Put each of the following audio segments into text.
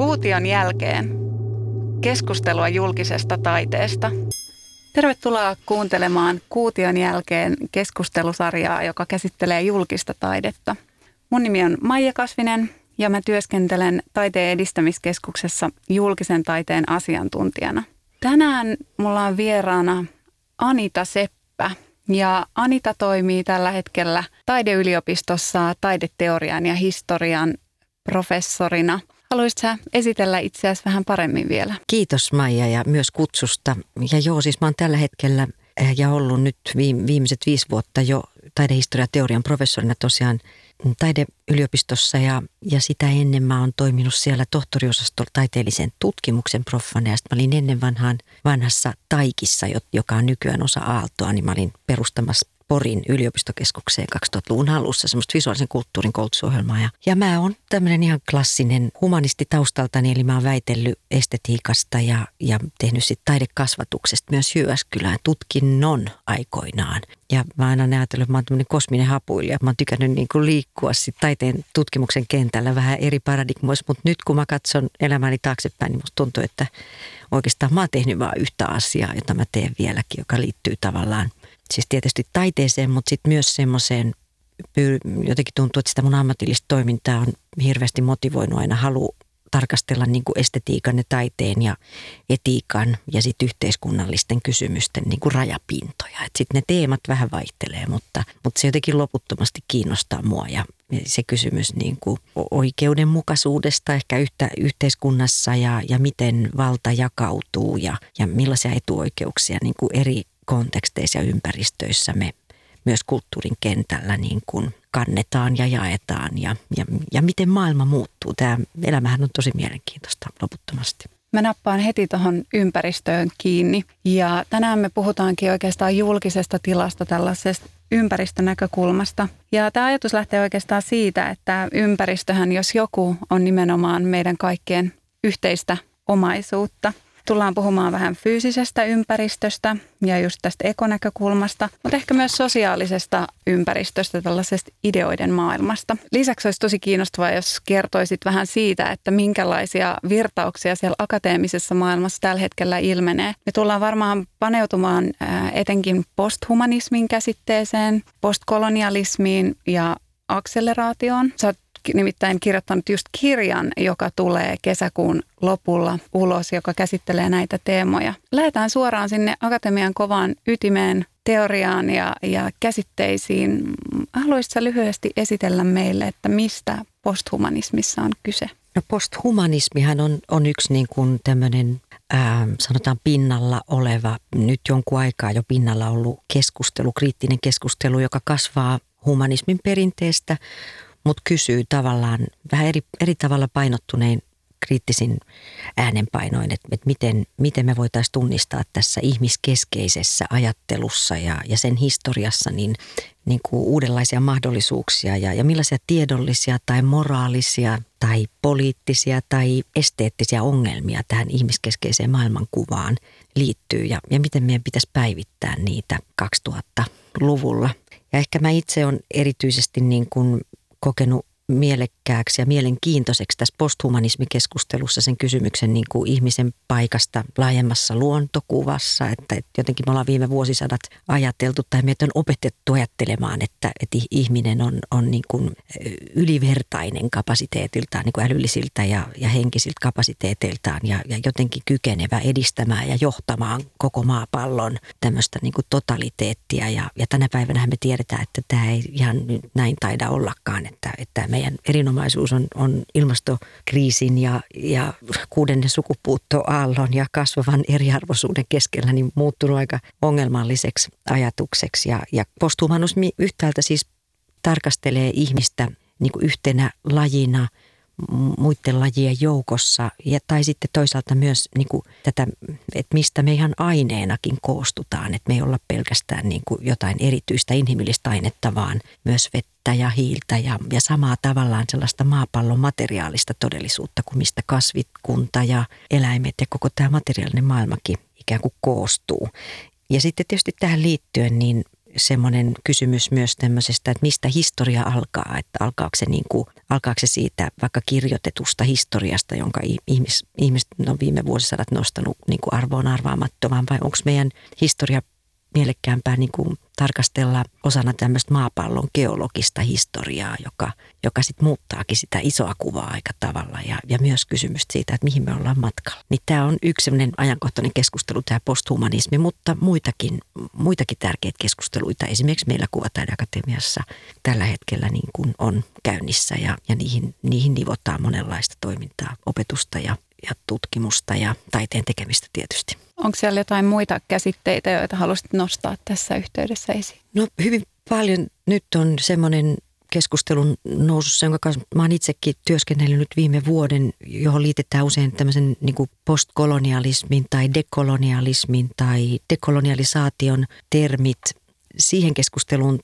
Kuution jälkeen keskustelua julkisesta taiteesta. Tervetuloa kuuntelemaan Kuution jälkeen keskustelusarjaa, joka käsittelee julkista taidetta. Mun nimi on Maija Kasvinen ja mä työskentelen Taiteen edistämiskeskuksessa julkisen taiteen asiantuntijana. Tänään mulla on vieraana Anita Seppä ja Anita toimii tällä hetkellä taideyliopistossa taideteorian ja historian professorina – Haluaisitko esitellä itseäsi vähän paremmin vielä? Kiitos Maija ja myös kutsusta. Ja joo, siis mä oon tällä hetkellä eh, ja ollut nyt viimeiset viisi vuotta jo taidehistoria teorian professorina tosiaan taideyliopistossa ja, ja sitä ennen mä oon toiminut siellä tohtoriosastolla taiteellisen tutkimuksen proffana ja sitten mä olin ennen vanhaan vanhassa Taikissa, joka on nykyään osa Aaltoa, niin mä olin perustamassa Porin yliopistokeskukseen 2000-luvun alussa semmoista visuaalisen kulttuurin koulutusohjelmaa. Ja, ja mä oon tämmöinen ihan klassinen humanisti taustaltani, eli mä oon väitellyt estetiikasta ja, ja tehnyt sitten taidekasvatuksesta myös Jyväskylään tutkinnon aikoinaan. Ja mä aina ajatellut, että mä oon tämmöinen kosminen hapuilija. Mä oon tykännyt niin kuin liikkua sit taiteen tutkimuksen kentällä vähän eri paradigmoissa, mutta nyt kun mä katson elämäni taaksepäin, niin musta tuntuu, että oikeastaan mä oon tehnyt vain yhtä asiaa, jota mä teen vieläkin, joka liittyy tavallaan siis tietysti taiteeseen, mutta sitten myös semmoiseen, jotenkin tuntuu, että sitä mun ammatillista toimintaa on hirveästi motivoinut aina halu tarkastella niin kuin estetiikan ja taiteen ja etiikan ja sitten yhteiskunnallisten kysymysten niin kuin rajapintoja. Sitten ne teemat vähän vaihtelee, mutta, mutta se jotenkin loputtomasti kiinnostaa mua ja se kysymys niin kuin oikeudenmukaisuudesta ehkä yhtä, yhteiskunnassa ja, ja miten valta jakautuu ja, ja millaisia etuoikeuksia niin kuin eri konteksteissa ja ympäristöissä me myös kulttuurin kentällä niin kuin kannetaan ja jaetaan ja, ja, ja miten maailma muuttuu. Tämä elämähän on tosi mielenkiintoista loputtomasti. Mä nappaan heti tuohon ympäristöön kiinni ja tänään me puhutaankin oikeastaan julkisesta tilasta tällaisesta ympäristönäkökulmasta. Ja tämä ajatus lähtee oikeastaan siitä, että ympäristöhän, jos joku, on nimenomaan meidän kaikkien yhteistä omaisuutta – Tullaan puhumaan vähän fyysisestä ympäristöstä ja just tästä ekonäkökulmasta, mutta ehkä myös sosiaalisesta ympäristöstä, tällaisesta ideoiden maailmasta. Lisäksi olisi tosi kiinnostavaa, jos kertoisit vähän siitä, että minkälaisia virtauksia siellä akateemisessa maailmassa tällä hetkellä ilmenee. Me tullaan varmaan paneutumaan etenkin posthumanismin käsitteeseen, postkolonialismiin ja akseleraatioon. Sä oot nimittäin kirjoittanut just kirjan, joka tulee kesäkuun lopulla ulos, joka käsittelee näitä teemoja. Lähdetään suoraan sinne akatemian kovaan ytimeen, teoriaan ja, ja käsitteisiin. Haluaisitko lyhyesti esitellä meille, että mistä posthumanismissa on kyse? No posthumanismihan on, on yksi niin kuin tämmöinen ää, sanotaan pinnalla oleva, nyt jonkun aikaa jo pinnalla ollut keskustelu, kriittinen keskustelu, joka kasvaa humanismin perinteestä, mutta kysyy tavallaan vähän eri, eri tavalla painottunein kriittisin äänenpainoin, että, että miten, miten me voitaisiin tunnistaa tässä ihmiskeskeisessä ajattelussa ja, ja sen historiassa niin, niin kuin uudenlaisia mahdollisuuksia ja, ja millaisia tiedollisia tai moraalisia tai poliittisia tai esteettisiä ongelmia tähän ihmiskeskeiseen maailmankuvaan liittyy ja, ja miten meidän pitäisi päivittää niitä 2000-luvulla. Ja ehkä mä itse on erityisesti niin kuin kokenut mielekkääksi ja mielenkiintoiseksi tässä posthumanismikeskustelussa sen kysymyksen niin kuin ihmisen paikasta laajemmassa luontokuvassa. Että, että jotenkin me ollaan viime vuosisadat ajateltu tai meitä on opetettu ajattelemaan, että, että ihminen on, on niin kuin ylivertainen kapasiteetiltaan, niin kuin älyllisiltä ja, ja henkisiltä kapasiteeteiltaan ja, ja jotenkin kykenevä edistämään ja johtamaan koko maapallon tämmöistä niin kuin totaliteettia. Ja, ja tänä päivänä me tiedetään, että tämä ei ihan näin taida ollakaan, että, että me meidän erinomaisuus on, on ilmastokriisin ja, ja kuudennen sukupuuttoaallon ja kasvavan eriarvoisuuden keskellä niin muuttunut aika ongelmalliseksi ajatukseksi. Ja, ja posthumanismi yhtäältä siis tarkastelee ihmistä niin kuin yhtenä lajina – muiden lajien joukossa. Ja, tai sitten toisaalta myös niin kuin tätä, että mistä me ihan aineenakin koostutaan. Että me ei olla pelkästään niin kuin jotain erityistä inhimillistä ainetta, vaan myös vettä ja hiiltä ja, ja samaa tavallaan sellaista maapallon materiaalista todellisuutta kuin mistä kasvikunta ja eläimet ja koko tämä materiaalinen maailmakin ikään kuin koostuu. Ja sitten tietysti tähän liittyen niin semmoinen kysymys myös tämmöisestä, että mistä historia alkaa, että alkaako se, niin kuin, alkaako se siitä vaikka kirjoitetusta historiasta, jonka ihmis, ihmiset on viime vuosisadat nostanut niin kuin arvoon arvaamattomaan, vai onko meidän historia mielekkäämpää niin kuin tarkastella osana tämmöistä maapallon geologista historiaa, joka, joka sitten muuttaakin sitä isoa kuvaa aika tavalla ja, ja myös kysymystä siitä, että mihin me ollaan matkalla. Niin tämä on yksi sellainen ajankohtainen keskustelu, tämä posthumanismi, mutta muitakin, muitakin tärkeitä keskusteluita esimerkiksi meillä Kuvataideakatemiassa tällä hetkellä niin kuin on käynnissä ja, ja niihin, niihin nivotaan monenlaista toimintaa, opetusta ja, ja tutkimusta ja taiteen tekemistä tietysti. Onko siellä jotain muita käsitteitä, joita haluaisit nostaa tässä yhteydessä esiin? No hyvin paljon nyt on semmoinen keskustelun nousussa, jonka kanssa mä oon itsekin työskennellyt nyt viime vuoden, johon liitetään usein tämmöisen niin postkolonialismin tai dekolonialismin tai dekolonialisaation termit. Siihen keskusteluun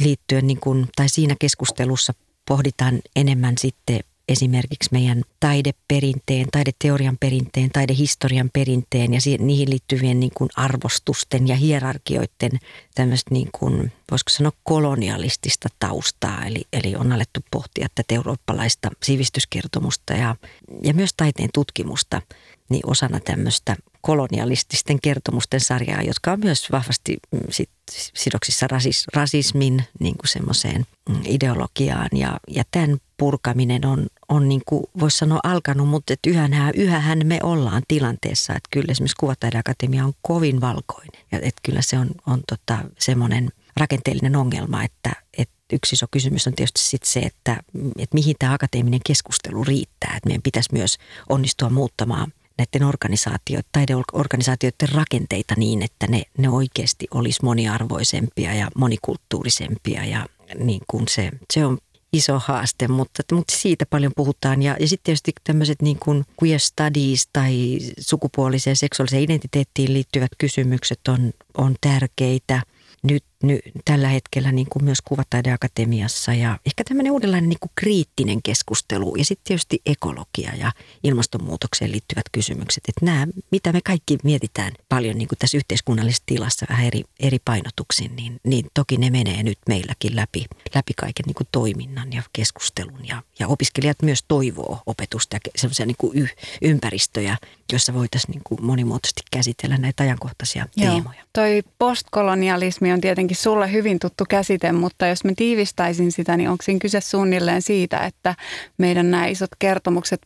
liittyen, niin kuin, tai siinä keskustelussa pohditaan enemmän sitten esimerkiksi meidän taideperinteen, taideteorian perinteen, taidehistorian perinteen ja niihin liittyvien niin kuin arvostusten ja hierarkioiden tämmöistä niin kuin, voisiko sanoa kolonialistista taustaa. Eli, eli on alettu pohtia tätä eurooppalaista sivistyskertomusta ja, ja myös taiteen tutkimusta niin osana tämmöistä kolonialististen kertomusten sarjaa, jotka on myös vahvasti mm, sit sidoksissa rasis, rasismin niin kuin semmoiseen mm, ideologiaan. Ja, ja tämän purkaminen on, on niin kuin voisi sanoa alkanut, mutta että yhähän, yhähän me ollaan tilanteessa, että kyllä esimerkiksi Kuvataideakatemia on kovin valkoinen. Ja että kyllä se on, on tota, semmoinen rakenteellinen ongelma, että, että yksi iso kysymys on tietysti sit se, että, että mihin tämä akateeminen keskustelu riittää. Että meidän pitäisi myös onnistua muuttamaan näiden organisaatioiden, taideorganisaatioiden rakenteita niin, että ne, ne oikeasti olisi moniarvoisempia ja monikulttuurisempia ja niin kuin se, se on iso haaste, mutta, mutta siitä paljon puhutaan. Ja, ja sitten tietysti tämmöiset niin kuin queer studies tai sukupuoliseen seksuaaliseen identiteettiin liittyvät kysymykset on, on tärkeitä – nyt, nyt tällä hetkellä niin kuin myös Kuvataideakatemiassa ja ehkä tämmöinen uudenlainen niin kuin kriittinen keskustelu ja sitten tietysti ekologia ja ilmastonmuutokseen liittyvät kysymykset. Että nämä, mitä me kaikki mietitään paljon niin kuin tässä yhteiskunnallisessa tilassa vähän eri, eri painotuksin, niin, niin toki ne menee nyt meilläkin läpi, läpi kaiken niin kuin toiminnan ja keskustelun ja, ja opiskelijat myös toivoo opetusta ja sellaisia niin kuin y, ympäristöjä, jossa voitaisiin niin kuin monimuotoisesti käsitellä näitä ajankohtaisia Joo. teemoja. Toi postkolonialismi on tietenkin sulle hyvin tuttu käsite, mutta jos mä tiivistäisin sitä, niin onko siinä kyse suunnilleen siitä, että meidän nämä isot kertomukset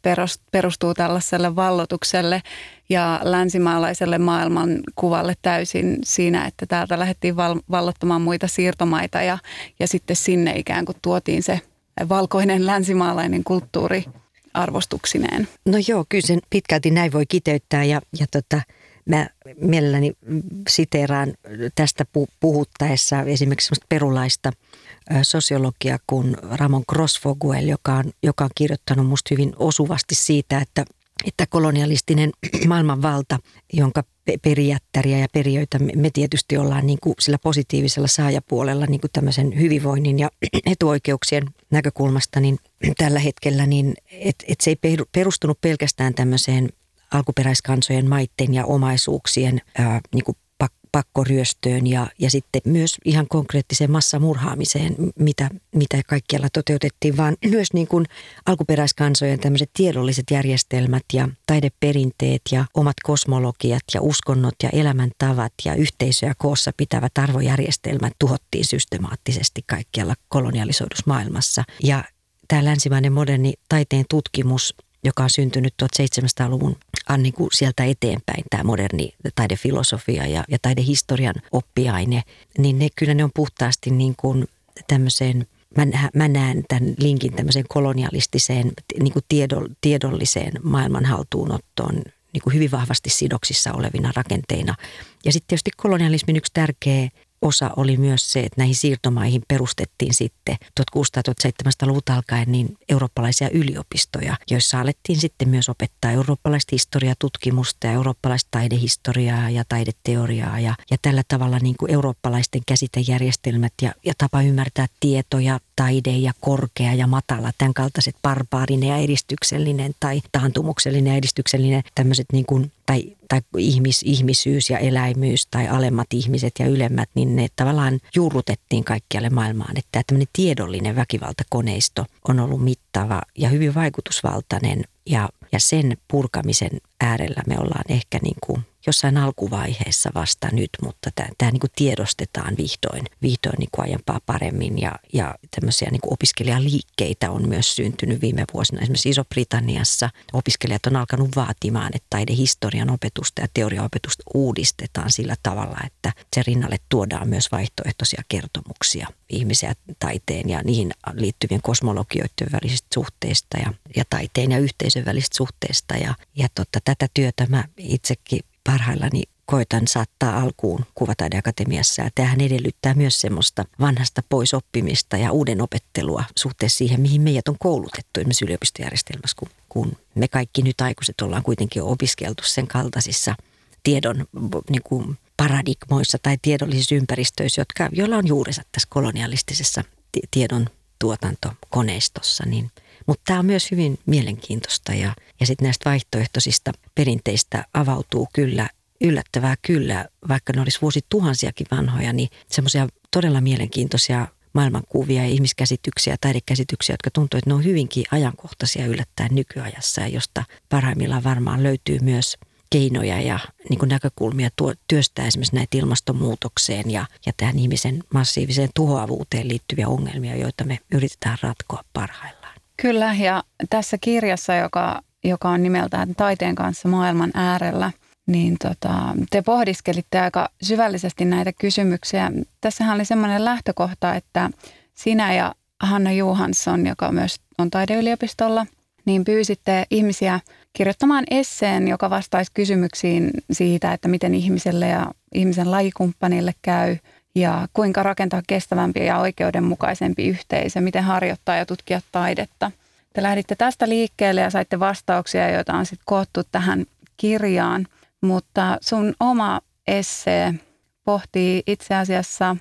perustuu tällaiselle vallotukselle ja länsimaalaiselle maailmankuvalle täysin siinä, että täältä lähdettiin val- vallottamaan muita siirtomaita ja, ja sitten sinne ikään kuin tuotiin se valkoinen länsimaalainen kulttuuri arvostuksineen. No joo, kyllä sen pitkälti näin voi kiteyttää ja, ja tota, mä mielelläni siteeraan tästä puhuttaessa esimerkiksi perulaista sosiologia kuin Ramon Crossfoguel, joka on, joka on kirjoittanut musta hyvin osuvasti siitä, että että kolonialistinen maailmanvalta, jonka perijättäriä ja perijöitä me tietysti ollaan niin kuin sillä positiivisella saajapuolella niin kuin tämmöisen hyvinvoinnin ja etuoikeuksien näkökulmasta, niin tällä hetkellä niin et, et se ei perustunut pelkästään tämmöiseen alkuperäiskansojen maitten ja omaisuuksien ää, niin kuin pakkoryöstöön ja, ja sitten myös ihan konkreettiseen massamurhaamiseen, mitä, mitä kaikkialla toteutettiin, vaan myös niin kuin alkuperäiskansojen tämmöiset tiedolliset järjestelmät ja taideperinteet ja omat kosmologiat ja uskonnot ja elämäntavat ja yhteisöjä koossa pitävät arvojärjestelmät tuhottiin systemaattisesti kaikkialla kolonialisoidussa maailmassa. Ja tämä länsimainen moderni taiteen tutkimus joka on syntynyt 1700-luvun on niin kuin sieltä eteenpäin, tämä moderni taidefilosofia ja, ja taidehistorian oppiaine, niin ne kyllä ne on puhtaasti niin kuin tämmöiseen Mä, mä näen tämän linkin tämmöiseen kolonialistiseen, niin kuin tiedo, tiedolliseen maailmanhaltuunottoon niin kuin hyvin vahvasti sidoksissa olevina rakenteina. Ja sitten tietysti kolonialismin yksi tärkeä osa oli myös se, että näihin siirtomaihin perustettiin sitten 1600-1700-luvulta alkaen niin eurooppalaisia yliopistoja, joissa alettiin sitten myös opettaa eurooppalaista historiatutkimusta ja eurooppalaista taidehistoriaa ja taideteoriaa ja, ja tällä tavalla niin kuin eurooppalaisten käsitejärjestelmät ja, ja tapa ymmärtää tietoja, taide ja korkea ja matala, tämän kaltaiset barbaarinen ja edistyksellinen tai taantumuksellinen ja edistyksellinen tämmöiset niin kuin, tai, tai ihmis, ihmisyys ja eläimyys tai alemmat ihmiset ja ylemmät, niin ne tavallaan juurrutettiin kaikkialle maailmaan. Että tämä tämmöinen tiedollinen väkivaltakoneisto on ollut mittava ja hyvin vaikutusvaltainen ja, ja sen purkamisen äärellä me ollaan ehkä niin kuin jossain alkuvaiheessa vasta nyt, mutta tämä, tämä niin kuin tiedostetaan vihdoin, vihdoin niin kuin aiempaa paremmin ja, ja tämmöisiä niin kuin opiskelijaliikkeitä on myös syntynyt viime vuosina. Esimerkiksi Iso-Britanniassa opiskelijat on alkanut vaatimaan, että taidehistorian opetusta ja teoriaopetusta uudistetaan sillä tavalla, että se rinnalle tuodaan myös vaihtoehtoisia kertomuksia ihmisiä taiteen ja niihin liittyvien kosmologioiden välisistä suhteista ja, ja taiteen ja yhteisön välisistä suhteista. Ja, ja totta, tätä työtä mä itsekin parhaillani koitan saattaa alkuun Kuvataideakatemiassa. Ja tämähän edellyttää myös semmoista vanhasta pois oppimista ja uuden opettelua suhteessa siihen, mihin meidät on koulutettu esimerkiksi yliopistojärjestelmässä, kun, kun me kaikki nyt aikuiset ollaan kuitenkin opiskeltu sen kaltaisissa tiedon niin kuin paradigmoissa tai tiedollisissa ympäristöissä, jotka, joilla on juurensa tässä kolonialistisessa tiedon tuotantokoneistossa, niin – mutta tämä on myös hyvin mielenkiintoista ja, ja sitten näistä vaihtoehtoisista perinteistä avautuu kyllä yllättävää kyllä, vaikka ne olisi vuosituhansiakin vanhoja, niin semmoisia todella mielenkiintoisia maailmankuvia ja ihmiskäsityksiä, taidekäsityksiä, jotka tuntuu, että ne on hyvinkin ajankohtaisia yllättäen nykyajassa ja josta parhaimmillaan varmaan löytyy myös keinoja ja niin kuin näkökulmia tuo, työstää esimerkiksi näitä ilmastonmuutokseen ja, ja tähän ihmisen massiiviseen tuhoavuuteen liittyviä ongelmia, joita me yritetään ratkoa parhaillaan. Kyllä, ja tässä kirjassa, joka, joka on nimeltään Taiteen kanssa maailman äärellä, niin tota, te pohdiskelitte aika syvällisesti näitä kysymyksiä. Tässähän oli semmoinen lähtökohta, että sinä ja Hanna Johansson, joka myös on taideyliopistolla, niin pyysitte ihmisiä kirjoittamaan esseen, joka vastaisi kysymyksiin siitä, että miten ihmiselle ja ihmisen lajikumppanille käy – ja kuinka rakentaa kestävämpi ja oikeudenmukaisempi yhteisö, miten harjoittaa ja tutkia taidetta. Te lähditte tästä liikkeelle ja saitte vastauksia, joita on sitten koottu tähän kirjaan, mutta sun oma essee pohtii itse asiassa,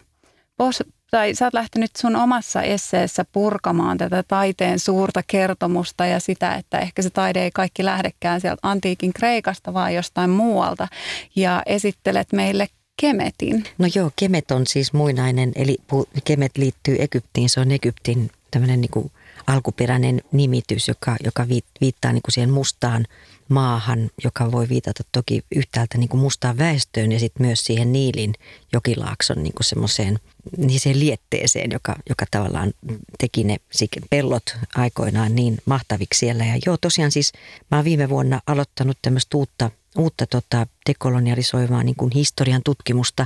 tai sä oot lähtenyt sun omassa esseessä purkamaan tätä taiteen suurta kertomusta ja sitä, että ehkä se taide ei kaikki lähdekään sieltä antiikin Kreikasta, vaan jostain muualta. Ja esittelet meille Kemetin? No joo, Kemet on siis muinainen, eli Kemet liittyy Egyptiin. Se on Egyptin tämmöinen niin kuin alkuperäinen nimitys, joka, joka viittaa niin kuin siihen mustaan maahan, joka voi viitata toki yhtäältä niin kuin mustaan väestöön ja sitten myös siihen Niilin jokilaakson niin kuin semmoiseen siihen lietteeseen, joka, joka tavallaan teki ne pellot aikoinaan niin mahtaviksi siellä. Ja joo, tosiaan siis mä oon viime vuonna aloittanut tämmöistä uutta uutta tota, dekolonialisoivaa niin kuin historian tutkimusta,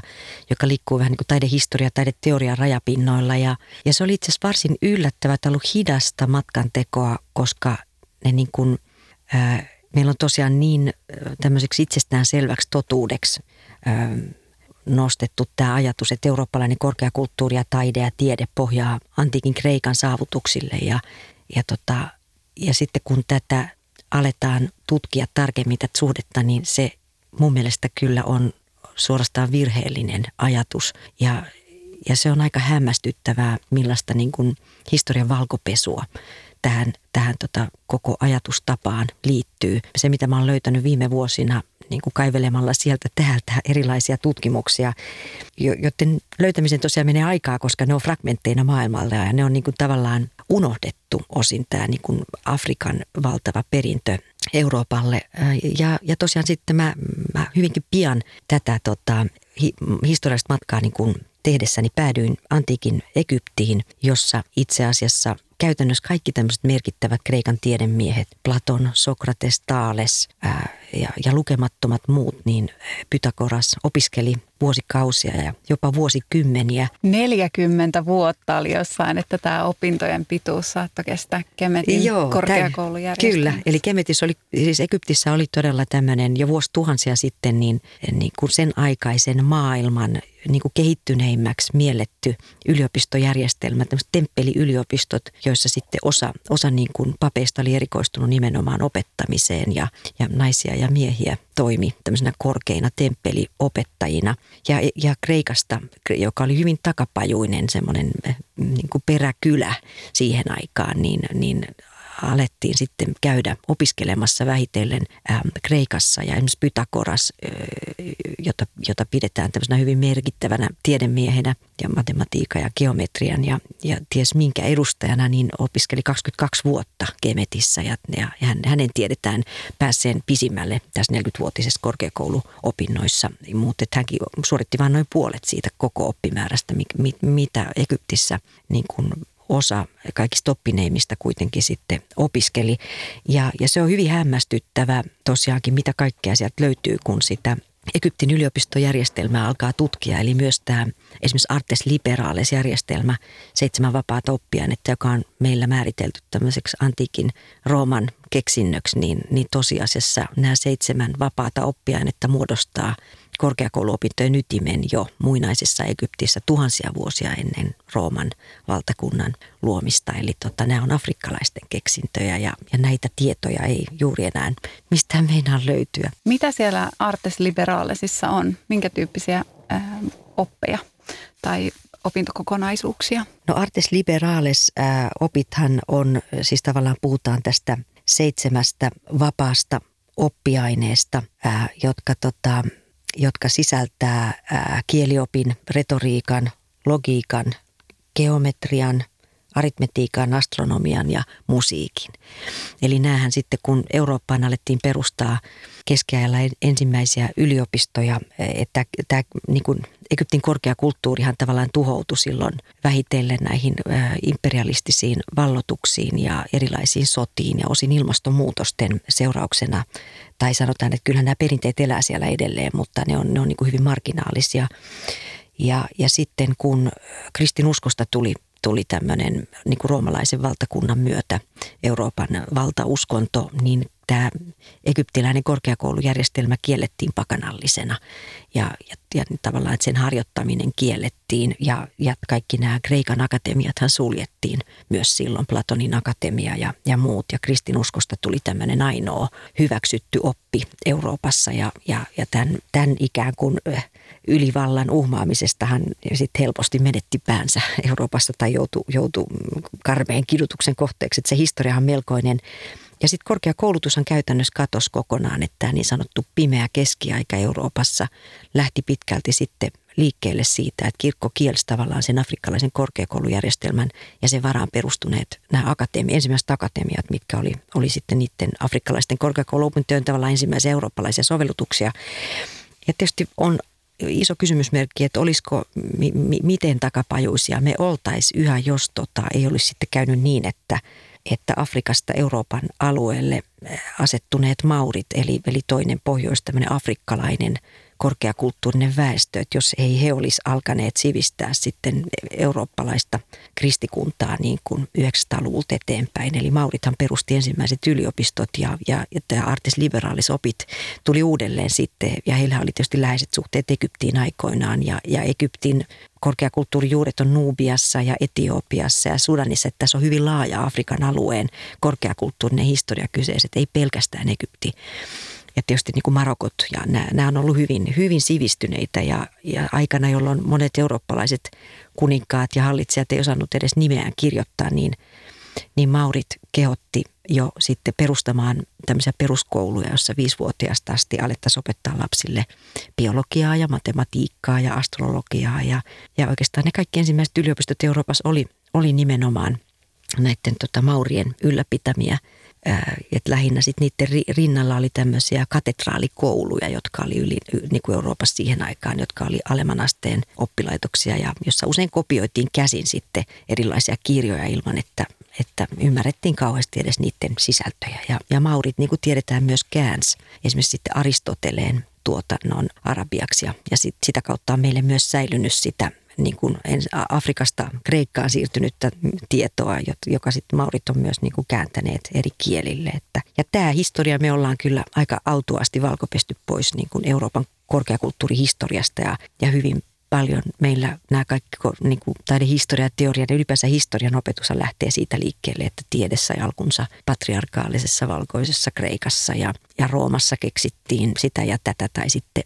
joka liikkuu vähän niin kuin taidehistoria, taideteorian rajapinnoilla. Ja, ja se oli itse asiassa varsin yllättävää, että ollut hidasta matkan tekoa, koska ne niin kuin, ää, meillä on tosiaan niin tämmöiseksi itsestään selväksi totuudeksi ää, nostettu tämä ajatus, että eurooppalainen korkeakulttuuri ja taide ja tiede pohjaa antiikin Kreikan saavutuksille ja, ja, tota, ja sitten kun tätä aletaan tutkia tarkemmin tätä suhdetta, niin se mun mielestä kyllä on suorastaan virheellinen ajatus. Ja, ja se on aika hämmästyttävää, millaista niin kuin historian valkopesua tähän, tähän tota koko ajatustapaan liittyy. Se, mitä mä oon löytänyt viime vuosina niin kuin kaivelemalla sieltä täältä erilaisia tutkimuksia, joiden löytämisen tosiaan menee aikaa, koska ne on fragmentteina maailmalla ja ne on niin kuin tavallaan unohdettu osin tämä niin kuin Afrikan valtava perintö Euroopalle. Ja, ja tosiaan sitten mä, mä hyvinkin pian tätä tota, hi, historiallista matkaa niin kuin tehdessäni päädyin antiikin Egyptiin, jossa itse asiassa käytännössä kaikki tämmöiset merkittävät Kreikan tiedemiehet, Platon, Sokrates, Taales ää, ja, ja lukemattomat muut, niin Pythagoras opiskeli vuosikausia ja jopa vuosikymmeniä. 40 vuotta oli jossain, että tämä opintojen pituus saattoi kestää Kemetin Joo, Kyllä, eli Kemetissä oli, siis Egyptissä oli todella tämmöinen jo vuosituhansia sitten niin, niin kuin sen aikaisen maailman niin kuin kehittyneimmäksi mielletty yliopistojärjestelmä, tämmöiset temppeliyliopistot, joissa sitten osa, osa niin kuin papeista oli erikoistunut nimenomaan opettamiseen ja, ja naisia ja miehiä toimi tämmöisenä korkeina temppeliopettajina. Ja, ja Kreikasta, joka oli hyvin takapajuinen semmoinen niin kuin peräkylä siihen aikaan, niin, niin alettiin sitten käydä opiskelemassa vähitellen ähm, Kreikassa ja esimerkiksi Pythagoras, jota, jota pidetään tämmöisenä hyvin merkittävänä tiedemiehenä ja matematiikan ja geometrian ja, ja ties minkä edustajana, niin opiskeli 22 vuotta Gemetissä ja, ja hän, hänen tiedetään päässeen pisimmälle tässä 40-vuotisessa korkeakouluopinnoissa, mutta hänkin suoritti vain noin puolet siitä koko oppimäärästä, mitä Egyptissä niin kuin osa kaikista oppineimista kuitenkin sitten opiskeli. Ja, ja se on hyvin hämmästyttävä tosiaankin, mitä kaikkea sieltä löytyy, kun sitä Egyptin yliopistojärjestelmää alkaa tutkia, eli myös tämä esimerkiksi Artes Liberales järjestelmä, seitsemän vapaata oppiainetta, joka on meillä määritelty tämmöiseksi antiikin Rooman keksinnöksi, niin, niin tosiasiassa nämä seitsemän vapaata oppiainetta muodostaa korkeakouluopintojen ytimen jo muinaisessa Egyptissä tuhansia vuosia ennen Rooman valtakunnan luomista. Eli tota, nämä on afrikkalaisten keksintöjä ja, ja näitä tietoja ei juuri enää mistään meinaa löytyä. Mitä siellä Artes Liberalesissa on? Minkä tyyppisiä äh, oppeja tai opintokokonaisuuksia? No Artes Liberales äh, opithan on, siis tavallaan puhutaan tästä seitsemästä vapaasta oppiaineesta, äh, jotka tota, jotka sisältää ää, kieliopin, retoriikan, logiikan, geometrian, aritmetiikan, astronomian ja musiikin. Eli näähän sitten, kun Eurooppaan alettiin perustaa keskiajalla ensimmäisiä yliopistoja, että tämä niin kuin Egyptin korkeakulttuurihan tavallaan tuhoutui silloin vähitellen näihin imperialistisiin vallotuksiin ja erilaisiin sotiin ja osin ilmastonmuutosten seurauksena. Tai sanotaan, että kyllähän nämä perinteet elää siellä edelleen, mutta ne on, ne on niin kuin hyvin marginaalisia. Ja, ja sitten kun kristinuskosta tuli tuli tämmöinen niin kuin roomalaisen valtakunnan myötä Euroopan valtauskonto, niin tämä egyptiläinen korkeakoulujärjestelmä kiellettiin pakanallisena. Ja, ja, ja tavallaan että sen harjoittaminen kiellettiin ja, ja kaikki nämä Kreikan akatemiathan suljettiin myös silloin, Platonin akatemia ja, ja muut. Ja kristinuskosta tuli tämmöinen ainoa hyväksytty oppi Euroopassa ja, ja, ja tämän, tämän ikään kuin äh, ylivallan uhmaamisestahan sitten helposti menetti päänsä Euroopassa tai joutui, joutui karmeen kidutuksen kohteeksi. Että se historia on melkoinen ja sitten korkeakoulutushan käytännössä katosi kokonaan, että tämä niin sanottu pimeä keskiaika Euroopassa lähti pitkälti sitten liikkeelle siitä, että kirkko kielsi tavallaan sen afrikkalaisen korkeakoulujärjestelmän ja sen varaan perustuneet nämä akatemi, ensimmäiset akatemiat, mitkä oli, oli sitten niiden afrikkalaisten korkeakouluopintojen tavallaan ensimmäisiä eurooppalaisia sovellutuksia. Ja tietysti on iso kysymysmerkki, että olisiko, mi, mi, miten takapajuisia me oltaisiin yhä, jos tota, ei olisi sitten käynyt niin, että – että Afrikasta Euroopan alueelle asettuneet maurit, eli, eli toinen pohjois, tämmöinen afrikkalainen korkeakulttuurinen väestö, että jos ei he olisi alkaneet sivistää sitten eurooppalaista kristikuntaa niin kuin 900-luvulta eteenpäin. Eli Maurithan perusti ensimmäiset yliopistot ja, ja, ja Artis Liberalis opit tuli uudelleen sitten ja heillä oli tietysti läheiset suhteet Egyptiin aikoinaan ja, ja Egyptin korkeakulttuurijuuret on Nuubiassa ja Etiopiassa ja Sudanissa, että tässä on hyvin laaja Afrikan alueen korkeakulttuurinen historia kyseessä, ei pelkästään Egypti. Ja tietysti niin kuin Marokot ja nämä, nämä on ollut hyvin, hyvin sivistyneitä ja, ja aikana, jolloin monet eurooppalaiset kuninkaat ja hallitsijat ei osannut edes nimeään kirjoittaa, niin, niin Maurit kehotti jo sitten perustamaan tämmöisiä peruskouluja, jossa viisivuotiaasta asti alettaisiin opettaa lapsille biologiaa ja matematiikkaa ja astrologiaa. Ja, ja oikeastaan ne kaikki ensimmäiset yliopistot Euroopassa oli, oli nimenomaan näiden tota, Maurien ylläpitämiä – että lähinnä sitten niiden rinnalla oli tämmöisiä katedraalikouluja, jotka oli yli niin kuin Euroopassa siihen aikaan, jotka oli alemman asteen oppilaitoksia ja jossa usein kopioitiin käsin sitten erilaisia kirjoja ilman, että, että ymmärrettiin kauheasti edes niiden sisältöjä. Ja, ja Maurit, niin kuin tiedetään, myös käänsi esimerkiksi sitten Aristoteleen tuotannon arabiaksi ja, ja sit, sitä kautta on meille myös säilynyt sitä niin kuin Afrikasta Kreikkaan siirtynyttä tietoa, joka sitten Maurit on myös niin kuin kääntäneet eri kielille. Että, ja tämä historia me ollaan kyllä aika autuasti valkopesty pois niin kuin Euroopan korkeakulttuurihistoriasta ja, ja hyvin paljon meillä nämä kaikki niin kuin taidehistoria, teoria ja ylipäänsä historian opetus lähtee siitä liikkeelle, että tiede sai alkunsa patriarkaalisessa valkoisessa Kreikassa ja, ja Roomassa keksittiin sitä ja tätä tai sitten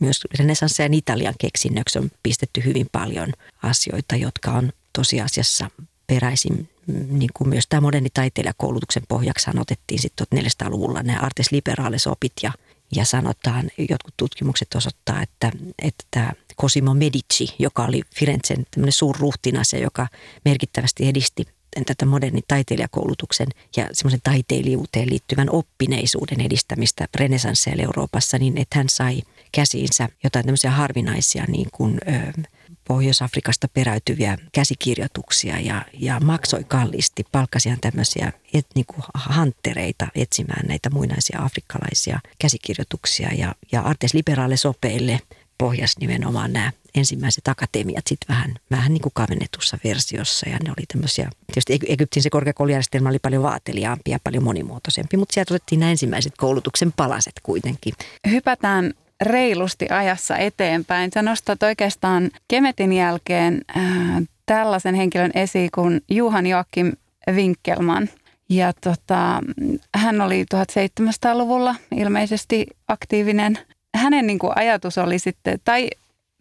myös renesanssia ja Italian keksinnöksi on pistetty hyvin paljon asioita, jotka on tosiasiassa peräisin mm, niin kuin myös tämä moderni taiteilijakoulutuksen pohjaksi otettiin sitten 1400-luvulla nämä artes liberales opit ja, ja sanotaan, jotkut tutkimukset osoittaa, että, että Cosimo Medici, joka oli Firenzen suurruhtinas ja joka merkittävästi edisti tätä modernin taiteilijakoulutuksen ja semmoisen taiteilijuuteen liittyvän oppineisuuden edistämistä renesansseilla Euroopassa, niin että hän sai käsiinsä jotain tämmöisiä harvinaisia niin kuin, ö, Pohjois-Afrikasta peräytyviä käsikirjoituksia ja, ja maksoi kalliisti, palkkasihan tämmöisiä et, niin kuin hanttereita etsimään näitä muinaisia afrikkalaisia käsikirjoituksia ja, ja Artes Liberale Sopeille pohjas nimenomaan nämä ensimmäiset akatemiat sitten vähän, vähän niin kuin kavennetussa versiossa. Ja ne oli tämmöisiä, tietysti Egyptin se korkeakoulujärjestelmä oli paljon vaateliaampi ja paljon monimuotoisempi, mutta sieltä otettiin nämä ensimmäiset koulutuksen palaset kuitenkin. Hypätään reilusti ajassa eteenpäin. Sä nostat oikeastaan Kemetin jälkeen äh, tällaisen henkilön esiin kuin Juhan Joakim Winkelman. Ja tota, hän oli 1700-luvulla ilmeisesti aktiivinen. Hänen niin kuin, ajatus oli sitten, tai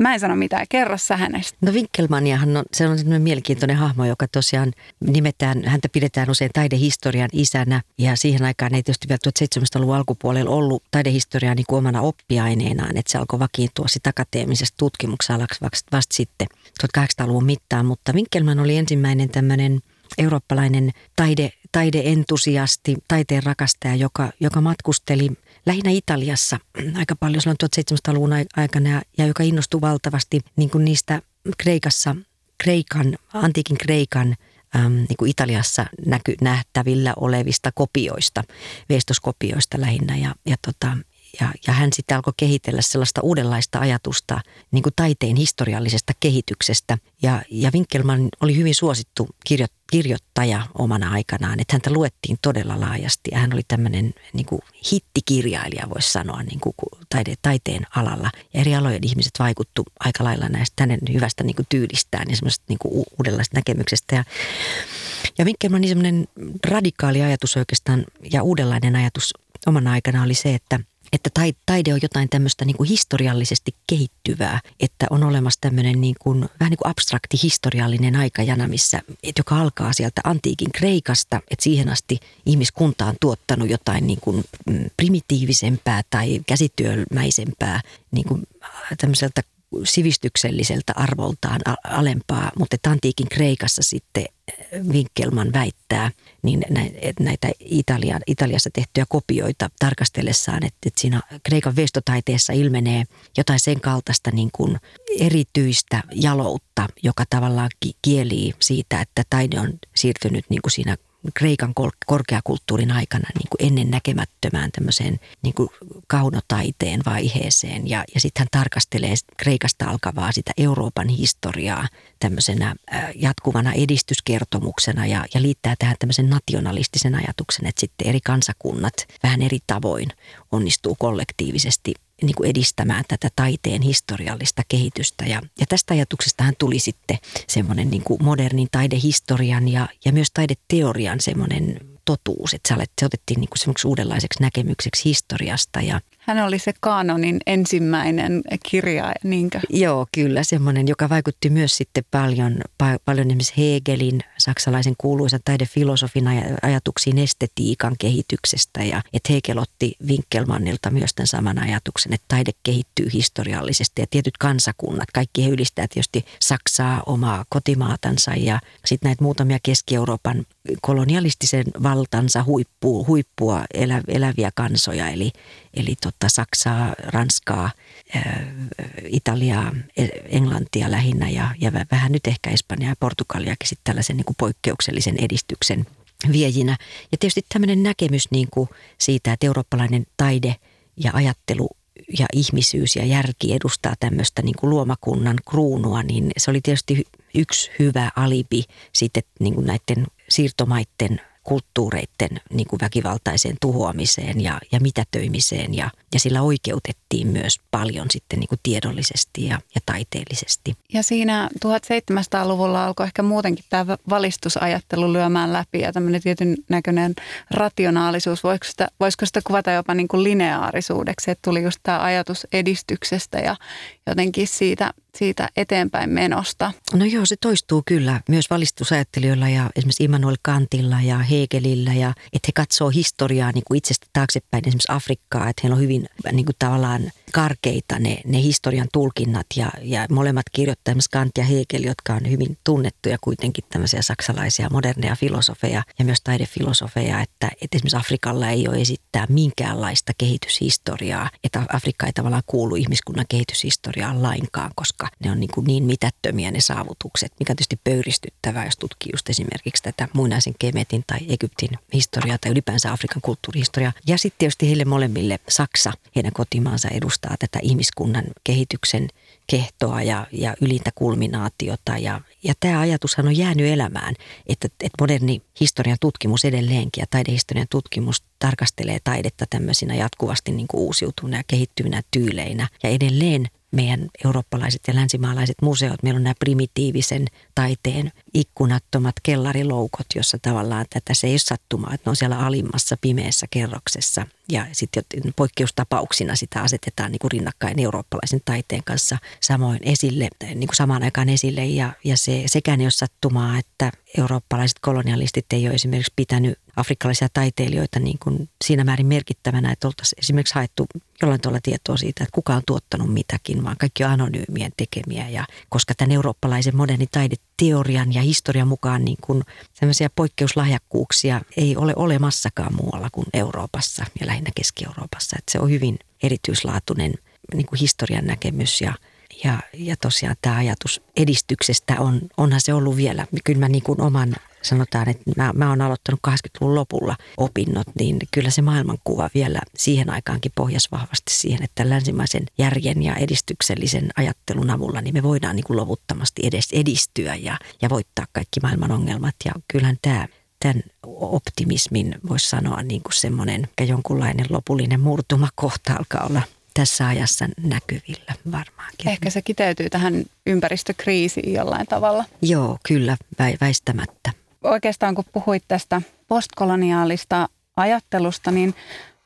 Mä en sano mitään, kerro sä hänestä. No Winkelmaniahan on, se on sellainen mielenkiintoinen hahmo, joka tosiaan nimetään, häntä pidetään usein taidehistorian isänä. Ja siihen aikaan ei tietysti vielä 1700-luvun alkupuolella ollut taidehistoriaa niin kuin omana oppiaineenaan, että se alkoi vakiintua sitten akateemisesta tutkimuksalaksi vasta, vasta sitten 1800-luvun mittaan. Mutta Winkelman oli ensimmäinen tämmöinen eurooppalainen taide, taideentusiasti, taiteen rakastaja, joka, joka matkusteli lähinnä Italiassa. Aika paljon silloin 1700-luvun aikana ja, joka innostui valtavasti niin kuin niistä Kreikassa, Kreikan, antiikin Kreikan äm, niin kuin Italiassa näky, nähtävillä olevista kopioista, veestoskopioista lähinnä. Ja, ja tota, ja, ja hän sitten alkoi kehitellä sellaista uudenlaista ajatusta niin kuin taiteen historiallisesta kehityksestä. Ja, ja Winkelman oli hyvin suosittu kirjo, kirjoittaja omana aikanaan, että häntä luettiin todella laajasti. Ja hän oli tämmöinen niin kuin hittikirjailija, voisi sanoa, niin kuin taide, taiteen alalla. Ja eri alojen ihmiset vaikuttu aika lailla näistä hänen hyvästä niin kuin tyylistään ja semmoista niin uudenlaista näkemyksestä. Ja, ja Winkelmanin semmoinen radikaali ajatus oikeastaan ja uudenlainen ajatus omana aikana oli se, että – että taide on jotain tämmöistä niin kuin historiallisesti kehittyvää, että on olemassa tämmöinen niin kuin, vähän niin kuin abstrakti historiallinen aikajana, missä, joka alkaa sieltä antiikin Kreikasta, että siihen asti ihmiskunta on tuottanut jotain niin kuin mm, primitiivisempää tai käsityömäisempää niin kuin tämmöiseltä sivistykselliseltä arvoltaan alempaa, mutta antiikin Kreikassa sitten Winkelman väittää, niin näitä Italian, Italiassa tehtyjä kopioita tarkastellessaan, että, että siinä Kreikan vestotaiteessa ilmenee jotain sen kaltaista niin kuin erityistä jaloutta, joka tavallaan kielii siitä, että taide on siirtynyt niin kuin siinä Kreikan korkeakulttuurin aikana niin kuin ennen näkemättömään tämmöiseen niin kuin kaunotaiteen vaiheeseen. Ja, ja sitten hän tarkastelee Kreikasta alkavaa sitä Euroopan historiaa tämmöisenä jatkuvana edistyskertomuksena ja, ja liittää tähän tämmöisen nationalistisen ajatuksen, että sitten eri kansakunnat vähän eri tavoin onnistuu kollektiivisesti niin kuin edistämään tätä taiteen historiallista kehitystä. Ja, ja tästä ajatuksestahan tuli sitten semmoinen niin kuin modernin taidehistorian ja, ja myös taideteorian semmoinen totuus, että se otettiin niin kuin uudenlaiseksi näkemykseksi historiasta ja, hän oli se kanonin ensimmäinen kirja, niinkö? Joo, kyllä, semmoinen, joka vaikutti myös sitten paljon, pa- paljon esimerkiksi Hegelin, saksalaisen kuuluisan taidefilosofin aj- ajatuksiin estetiikan kehityksestä. Ja että Hegel otti Winkelmannilta myös tämän saman ajatuksen, että taide kehittyy historiallisesti ja tietyt kansakunnat, kaikki he ylistää tietysti Saksaa, omaa kotimaatansa ja sitten näitä muutamia Keski-Euroopan kolonialistisen valtansa huippu, huippua elä, eläviä kansoja, eli, eli tota Saksaa, Ranskaa, Italiaa, e, Englantia lähinnä ja, ja vähän nyt ehkä Espanjaa ja Portugaliakin sitten tällaisen niin kuin poikkeuksellisen edistyksen viejinä. Ja tietysti tämmöinen näkemys niin kuin siitä, että eurooppalainen taide ja ajattelu ja ihmisyys ja järki edustaa tämmöistä niin kuin luomakunnan kruunua, niin se oli tietysti yksi hyvä alibi sitten niin kuin näiden siirtomaiden kulttuureiden niin kuin väkivaltaiseen tuhoamiseen ja, ja mitätöimiseen ja, ja sillä oikeutettiin myös paljon sitten niin kuin tiedollisesti ja, ja taiteellisesti. Ja siinä 1700-luvulla alkoi ehkä muutenkin tämä valistusajattelu lyömään läpi ja tämmöinen tietyn näköinen rationaalisuus. Voisiko sitä, voisiko sitä kuvata jopa niin kuin lineaarisuudeksi, että tuli just tämä ajatus edistyksestä ja jotenkin siitä siitä eteenpäin menosta? No joo, se toistuu kyllä myös valistusajattelijoilla ja esimerkiksi Immanuel Kantilla ja Hegelillä ja että he katsoo historiaa niin kuin itsestä taaksepäin esimerkiksi Afrikkaa, että heillä on hyvin niin kuin tavallaan karkeita ne, ne historian tulkinnat ja, ja molemmat kirjoittaa esimerkiksi Kant ja Hegel, jotka on hyvin tunnettuja kuitenkin tämmöisiä saksalaisia moderneja filosofeja ja myös taidefilosofeja, että, että esimerkiksi Afrikalla ei ole esittää minkäänlaista kehityshistoriaa, että Afrikka ei tavallaan kuulu ihmiskunnan kehityshistoriaan lainkaan, koska ne on niin, kuin niin mitättömiä ne saavutukset, mikä on tietysti pöyristyttävää, jos tutkii just esimerkiksi tätä muinaisen Kemetin tai Egyptin historiaa tai ylipäänsä Afrikan kulttuurihistoriaa. Ja sitten tietysti heille molemmille Saksa, heidän kotimaansa edustaa tätä ihmiskunnan kehityksen kehtoa ja, ja ylintä kulminaatiota. Ja, ja tämä ajatushan on jäänyt elämään, että, että moderni historian tutkimus edelleenkin ja taidehistorian tutkimus tarkastelee taidetta tämmöisinä jatkuvasti niin kuin uusiutuvina ja kehittyvinä tyyleinä. Ja edelleen meidän eurooppalaiset ja länsimaalaiset museot, meillä on nämä primitiivisen taiteen ikkunattomat kellariloukot, jossa tavallaan tätä se ei ole sattumaa, että ne on siellä alimmassa pimeässä kerroksessa. Ja sitten poikkeustapauksina sitä asetetaan niin kuin rinnakkain eurooppalaisen taiteen kanssa samoin esille, niin kuin samaan aikaan esille. Ja, ja se, sekään ei ole sattumaa, että eurooppalaiset kolonialistit ei ole esimerkiksi pitänyt afrikkalaisia taiteilijoita niin kuin siinä määrin merkittävänä, että oltaisiin esimerkiksi haettu jollain tavalla tietoa siitä, että kuka on tuottanut mitäkin, vaan kaikki on anonyymien tekemiä. Ja koska tämän eurooppalaisen modernin taideteorian ja historian mukaan niin kuin sellaisia poikkeuslahjakkuuksia ei ole olemassakaan muualla kuin Euroopassa ja lähinnä Keski-Euroopassa. Että se on hyvin erityislaatuinen niin kuin historian näkemys ja ja, ja tosiaan tämä ajatus edistyksestä on, onhan se ollut vielä, kyllä mä niin kuin oman sanotaan, että mä, mä oon aloittanut 80-luvun lopulla opinnot, niin kyllä se maailmankuva vielä siihen aikaankin pohjas vahvasti siihen, että länsimaisen järjen ja edistyksellisen ajattelun avulla niin me voidaan niin kuin loputtomasti edes edistyä ja, ja voittaa kaikki maailman ongelmat. Ja kyllähän tämä tämän optimismin voisi sanoa niin kuin semmoinen jonkunlainen lopullinen murtumakohta alkaa olla tässä ajassa näkyvillä varmaankin. Ehkä se kiteytyy tähän ympäristökriisiin jollain tavalla. Joo, kyllä, väistämättä oikeastaan kun puhuit tästä postkoloniaalista ajattelusta, niin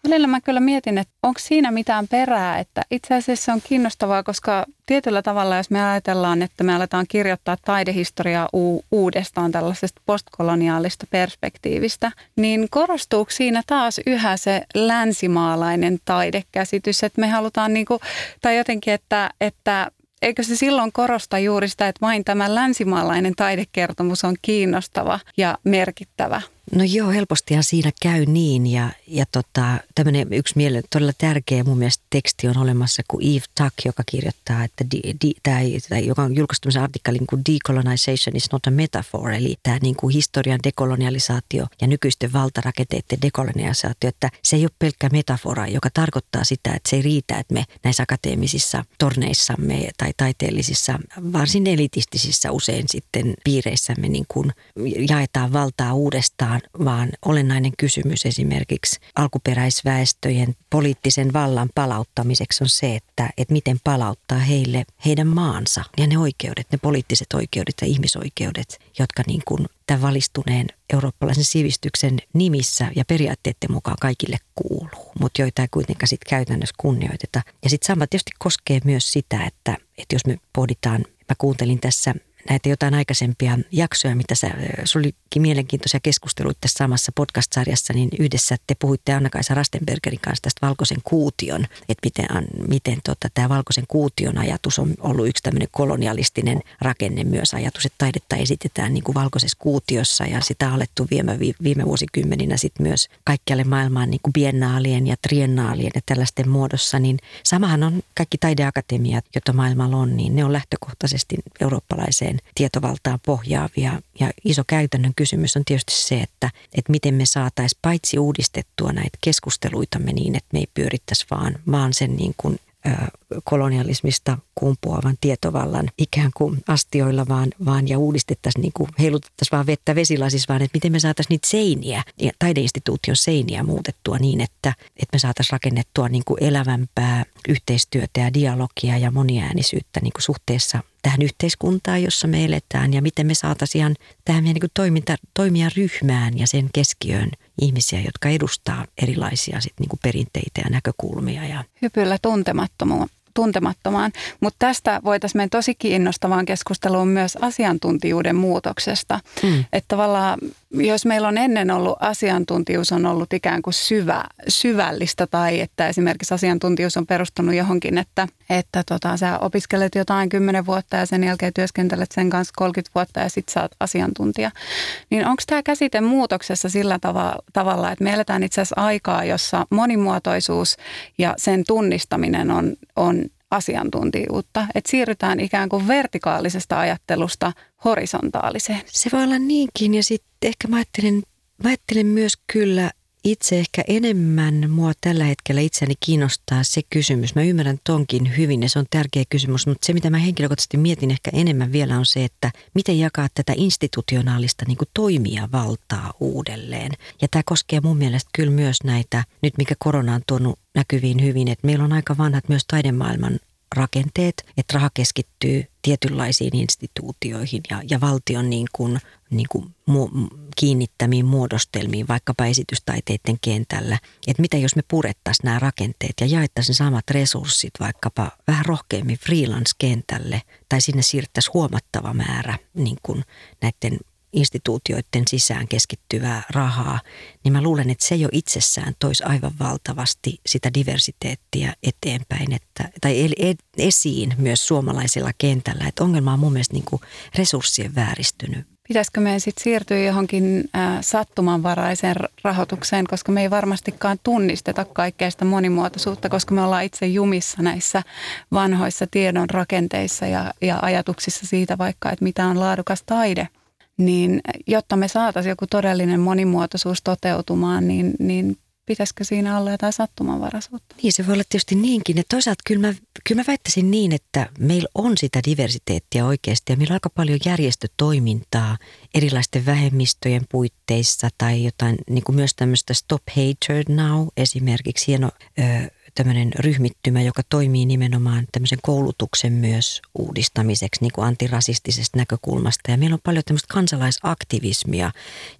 välillä mä kyllä mietin, että onko siinä mitään perää, että itse asiassa se on kiinnostavaa, koska tietyllä tavalla, jos me ajatellaan, että me aletaan kirjoittaa taidehistoriaa u- uudestaan tällaisesta postkoloniaalista perspektiivistä, niin korostuuko siinä taas yhä se länsimaalainen taidekäsitys, että me halutaan niin kuin, tai jotenkin, että, että eikö se silloin korosta juuri sitä, että vain tämä länsimaalainen taidekertomus on kiinnostava ja merkittävä? No joo, helpostihan siinä käy niin ja, ja tota, tämmöinen yksi miele, todella tärkeä mun mielestä teksti on olemassa kuin Eve Tuck, joka kirjoittaa, että di, di, tai, tai, joka on julkaistu tämmöisen artikkelin kuin Decolonization is not a metaphor, eli tämä niin kuin historian dekolonialisaatio ja nykyisten valtarakenteiden dekolonialisaatio, että se ei ole pelkkä metafora, joka tarkoittaa sitä, että se ei riitä, että me näissä akateemisissa torneissamme tai taiteellisissa, varsin elitistisissä usein sitten piireissämme niin kuin jaetaan valtaa uudestaan, vaan, vaan olennainen kysymys esimerkiksi alkuperäisväestöjen poliittisen vallan palauttamiseksi on se, että, että miten palauttaa heille heidän maansa ja ne oikeudet, ne poliittiset oikeudet ja ihmisoikeudet, jotka niin kuin tämän valistuneen eurooppalaisen sivistyksen nimissä ja periaatteiden mukaan kaikille kuuluu, mutta joita ei kuitenkaan sitten käytännössä kunnioiteta. Ja sitten sama tietysti koskee myös sitä, että, että jos me pohditaan, mä kuuntelin tässä näitä jotain aikaisempia jaksoja, mitä sä, sulla olikin mielenkiintoisia keskusteluita tässä samassa podcast-sarjassa, niin yhdessä te puhuitte Anna-Kaisa Rastenbergerin kanssa tästä valkoisen kuution, että miten, miten tota, tämä valkoisen kuution ajatus on ollut yksi tämmöinen kolonialistinen rakenne myös ajatus, että taidetta esitetään niin kuin valkoisessa kuutiossa ja sitä on alettu viime, viime vuosikymmeninä sitten myös kaikkialle maailmaan niin kuin biennaalien ja triennaalien ja tällaisten muodossa, niin samahan on kaikki taideakatemiat, joita maailmalla on, niin ne on lähtökohtaisesti eurooppalaiseen tietovaltaan pohjaavia. Ja iso käytännön kysymys on tietysti se, että, että miten me saataisiin paitsi uudistettua näitä keskusteluitamme niin, että me ei pyörittäisi vaan, vaan sen niin kuin kolonialismista kumpuavan tietovallan ikään kuin astioilla vaan, vaan ja uudistettaisiin, niin kuin heilutettaisiin vaan vettä vesilasissa, vaan että miten me saataisiin niitä seiniä, taideinstituution seiniä muutettua niin, että, että me saataisiin rakennettua niin kuin elävämpää yhteistyötä ja dialogia ja moniäänisyyttä niin kuin suhteessa tähän yhteiskuntaan, jossa me eletään ja miten me saataisiin ihan tähän meidän niin toiminta, toimia ryhmään ja sen keskiöön ihmisiä, jotka edustaa erilaisia sit niin kuin perinteitä ja näkökulmia. Ja... Hypyllä tuntemattomuuteen tuntemattomaan. Mutta tästä voitaisiin mennä tosi kiinnostavaan keskusteluun myös asiantuntijuuden muutoksesta. Mm. Että tavallaan, jos meillä on ennen ollut asiantuntijuus on ollut ikään kuin syvä, syvällistä tai että esimerkiksi asiantuntijuus on perustunut johonkin, että, että tota, sä opiskelet jotain 10 vuotta ja sen jälkeen työskentelet sen kanssa 30 vuotta ja sitten saat asiantuntija. Niin onko tämä käsite muutoksessa sillä tavalla, tavalla, että me eletään itse asiassa aikaa, jossa monimuotoisuus ja sen tunnistaminen on, on asiantuntijuutta. Että siirrytään ikään kuin vertikaalisesta ajattelusta horisontaaliseen. Se voi olla niinkin ja sitten ehkä mä ajattelen, mä ajattelen myös kyllä itse ehkä enemmän mua tällä hetkellä itseäni kiinnostaa se kysymys. Mä ymmärrän tonkin hyvin ja se on tärkeä kysymys, mutta se mitä mä henkilökohtaisesti mietin ehkä enemmän vielä on se, että miten jakaa tätä institutionaalista niin toimia valtaa uudelleen. Ja tämä koskee mun mielestä kyllä myös näitä, nyt mikä korona on tuonut näkyviin hyvin, että meillä on aika vanhat myös taidemaailman rakenteet, että raha keskittyy tietynlaisiin instituutioihin ja, ja valtion niin kuin, niin kuin mu, kiinnittämiin muodostelmiin vaikkapa esitystaiteiden kentällä. Että mitä jos me purettaisiin nämä rakenteet ja jaettaisiin samat resurssit vaikkapa vähän rohkeammin freelance-kentälle tai sinne siirrettäisiin huomattava määrä niin kuin näiden instituutioiden sisään keskittyvää rahaa, niin mä luulen, että se jo itsessään toisi aivan valtavasti sitä diversiteettiä eteenpäin että, tai esiin myös suomalaisella kentällä. Että ongelma on mun mielestä niin kuin resurssien vääristynyt. Pitäisikö meidän sitten siirtyä johonkin sattumanvaraiseen rahoitukseen, koska me ei varmastikaan tunnisteta kaikkea sitä monimuotoisuutta, koska me ollaan itse jumissa näissä vanhoissa tiedon rakenteissa ja, ja ajatuksissa siitä vaikka, että mitä on laadukas taide – niin jotta me saataisiin joku todellinen monimuotoisuus toteutumaan, niin, niin pitäisikö siinä olla jotain sattumanvaraisuutta? Niin, se voi olla tietysti niinkin. Ja toisaalta kyllä mä, kyllä mä väittäisin niin, että meillä on sitä diversiteettiä oikeasti ja meillä on aika paljon järjestötoimintaa erilaisten vähemmistöjen puitteissa tai jotain niin kuin myös tämmöistä Stop Hatred Now esimerkiksi hieno ö, tämmöinen ryhmittymä, joka toimii nimenomaan tämmöisen koulutuksen myös uudistamiseksi niin kuin antirasistisesta näkökulmasta. Ja meillä on paljon tämmöistä kansalaisaktivismia,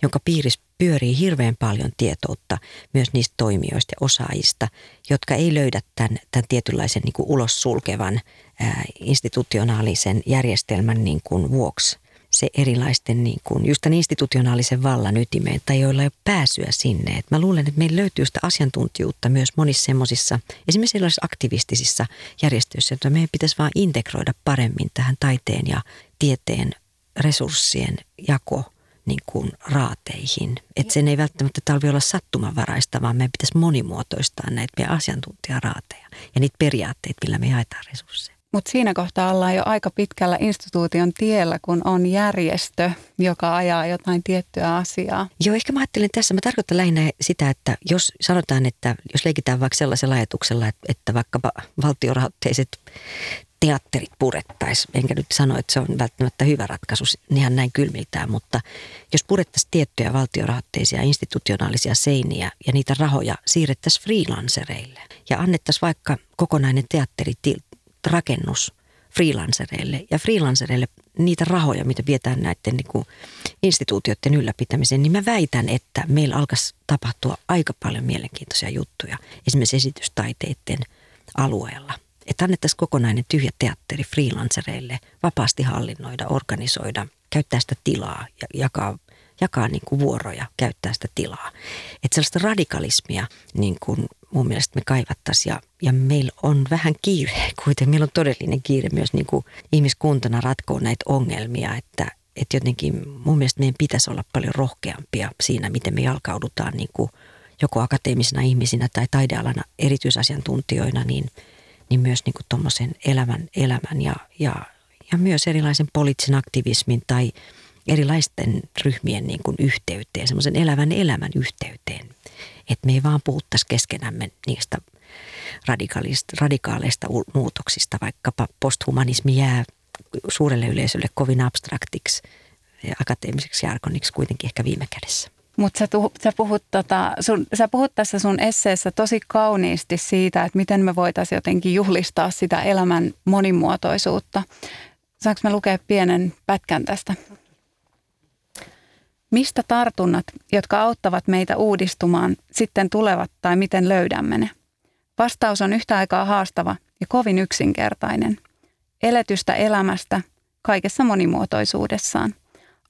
jonka piirissä pyörii hirveän paljon tietoutta myös niistä toimijoista ja osaajista, jotka ei löydä tämän, tämän tietynlaisen niin kuin ulos sulkevan ää, institutionaalisen järjestelmän niin kuin vuoksi – se erilaisten niin kuin, just tämän institutionaalisen vallan ytimeen tai joilla ei ole pääsyä sinne. Et mä luulen, että meillä löytyy sitä asiantuntijuutta myös monissa semmoisissa, esimerkiksi sellaisissa aktivistisissa järjestöissä, että meidän pitäisi vaan integroida paremmin tähän taiteen ja tieteen resurssien jako niin kuin raateihin. Että sen ei välttämättä talvi olla sattumanvaraista, vaan meidän pitäisi monimuotoistaa näitä meidän asiantuntijaraateja ja niitä periaatteita, millä me jaetaan resursseja. Mutta siinä kohtaa ollaan jo aika pitkällä instituution tiellä, kun on järjestö, joka ajaa jotain tiettyä asiaa. Joo, ehkä mä ajattelen tässä, mä tarkoitan lähinnä sitä, että jos sanotaan, että jos leikitään vaikka sellaisella ajatuksella, että, että vaikkapa valtiorahoitteiset teatterit purettaisiin, enkä nyt sano, että se on välttämättä hyvä ratkaisu ihan näin kylmiltään, mutta jos purettaisiin tiettyjä valtiorahoitteisia institutionaalisia seiniä ja niitä rahoja siirrettäisiin freelancereille ja annettaisiin vaikka kokonainen teatteri rakennus freelancereille ja freelancereille niitä rahoja, mitä vietään näiden niin kuin instituutioiden ylläpitämiseen, niin mä väitän, että meillä alkaisi tapahtua aika paljon mielenkiintoisia juttuja esimerkiksi esitystaiteiden alueella. Että annettaisiin kokonainen tyhjä teatteri freelancereille vapaasti hallinnoida, organisoida, käyttää sitä tilaa ja jakaa, jakaa niin kuin vuoroja, käyttää sitä tilaa. Että sellaista radikalismia niin kuin mun mielestä me kaivattaisiin ja, ja meillä on vähän kiire kuitenkin. Meillä on todellinen kiire myös niin kuin ihmiskuntana ratkoa näitä ongelmia, että, että jotenkin mun mielestä meidän pitäisi olla paljon rohkeampia siinä, miten me jalkaudutaan niin kuin joko akateemisina ihmisinä tai taidealana erityisasiantuntijoina, niin, niin myös niin tuommoisen elämän, elämän ja, ja, ja myös erilaisen poliittisen aktivismin tai erilaisten ryhmien niin kuin yhteyteen, semmoisen elävän elämän yhteyteen että me ei vaan puhuttaisi keskenämme niistä radikaaleista muutoksista, vaikkapa posthumanismi jää suurelle yleisölle kovin abstraktiksi ja akateemiseksi jargoniksi kuitenkin ehkä viime kädessä. Mutta sä, sä, tota, sä puhut tässä sun esseessä tosi kauniisti siitä, että miten me voitaisiin jotenkin juhlistaa sitä elämän monimuotoisuutta. Saanko me lukea pienen pätkän tästä? Mistä tartunnat, jotka auttavat meitä uudistumaan, sitten tulevat tai miten löydämme ne? Vastaus on yhtä aikaa haastava ja kovin yksinkertainen. Eletystä elämästä kaikessa monimuotoisuudessaan.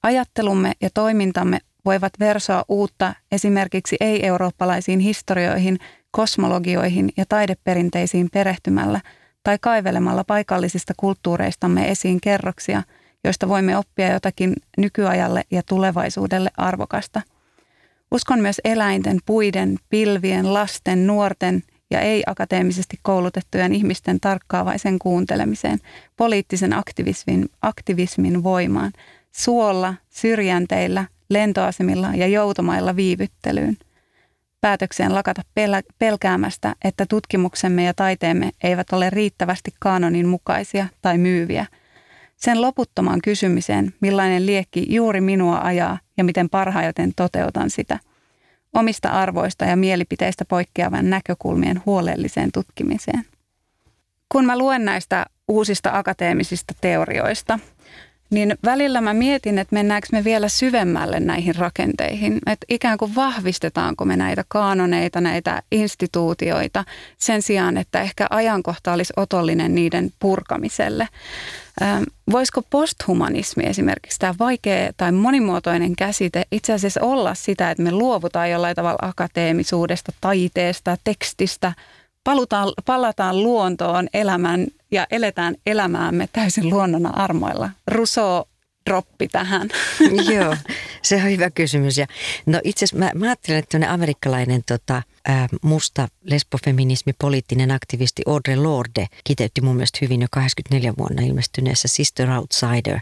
Ajattelumme ja toimintamme voivat versoa uutta esimerkiksi ei-eurooppalaisiin historioihin, kosmologioihin ja taideperinteisiin perehtymällä tai kaivelemalla paikallisista kulttuureistamme esiin kerroksia, joista voimme oppia jotakin nykyajalle ja tulevaisuudelle arvokasta. Uskon myös eläinten, puiden, pilvien, lasten, nuorten ja ei-akateemisesti koulutettujen ihmisten tarkkaavaisen kuuntelemiseen, poliittisen aktivismin, aktivismin voimaan, suolla, syrjänteillä, lentoasemilla ja joutomailla viivyttelyyn. Päätökseen lakata pel- pelkäämästä, että tutkimuksemme ja taiteemme eivät ole riittävästi kaanonin mukaisia tai myyviä. Sen loputtomaan kysymiseen, millainen liekki juuri minua ajaa ja miten parhaiten toteutan sitä – omista arvoista ja mielipiteistä poikkeavan näkökulmien huolelliseen tutkimiseen. Kun mä luen näistä uusista akateemisista teorioista, niin välillä mä mietin, että mennäänkö me vielä syvemmälle näihin rakenteihin, että ikään kuin vahvistetaanko me näitä kaanoneita, näitä instituutioita sen sijaan, että ehkä ajankohta olisi otollinen niiden purkamiselle. Voisiko posthumanismi esimerkiksi, tämä vaikea tai monimuotoinen käsite, itse asiassa olla sitä, että me luovutaan jollain tavalla akateemisuudesta, taiteesta, tekstistä, palutaan, palataan luontoon elämään ja eletään elämäämme täysin luonnon armoilla. Rousseau droppi tähän. Joo, se on hyvä kysymys. Ja, no itse asiassa mä, mä ajattelen, että amerikkalainen tota, ää, musta lesbofeminismi, poliittinen aktivisti Audre Lorde kiteytti mun mielestä hyvin jo 84 vuonna ilmestyneessä Sister Outsider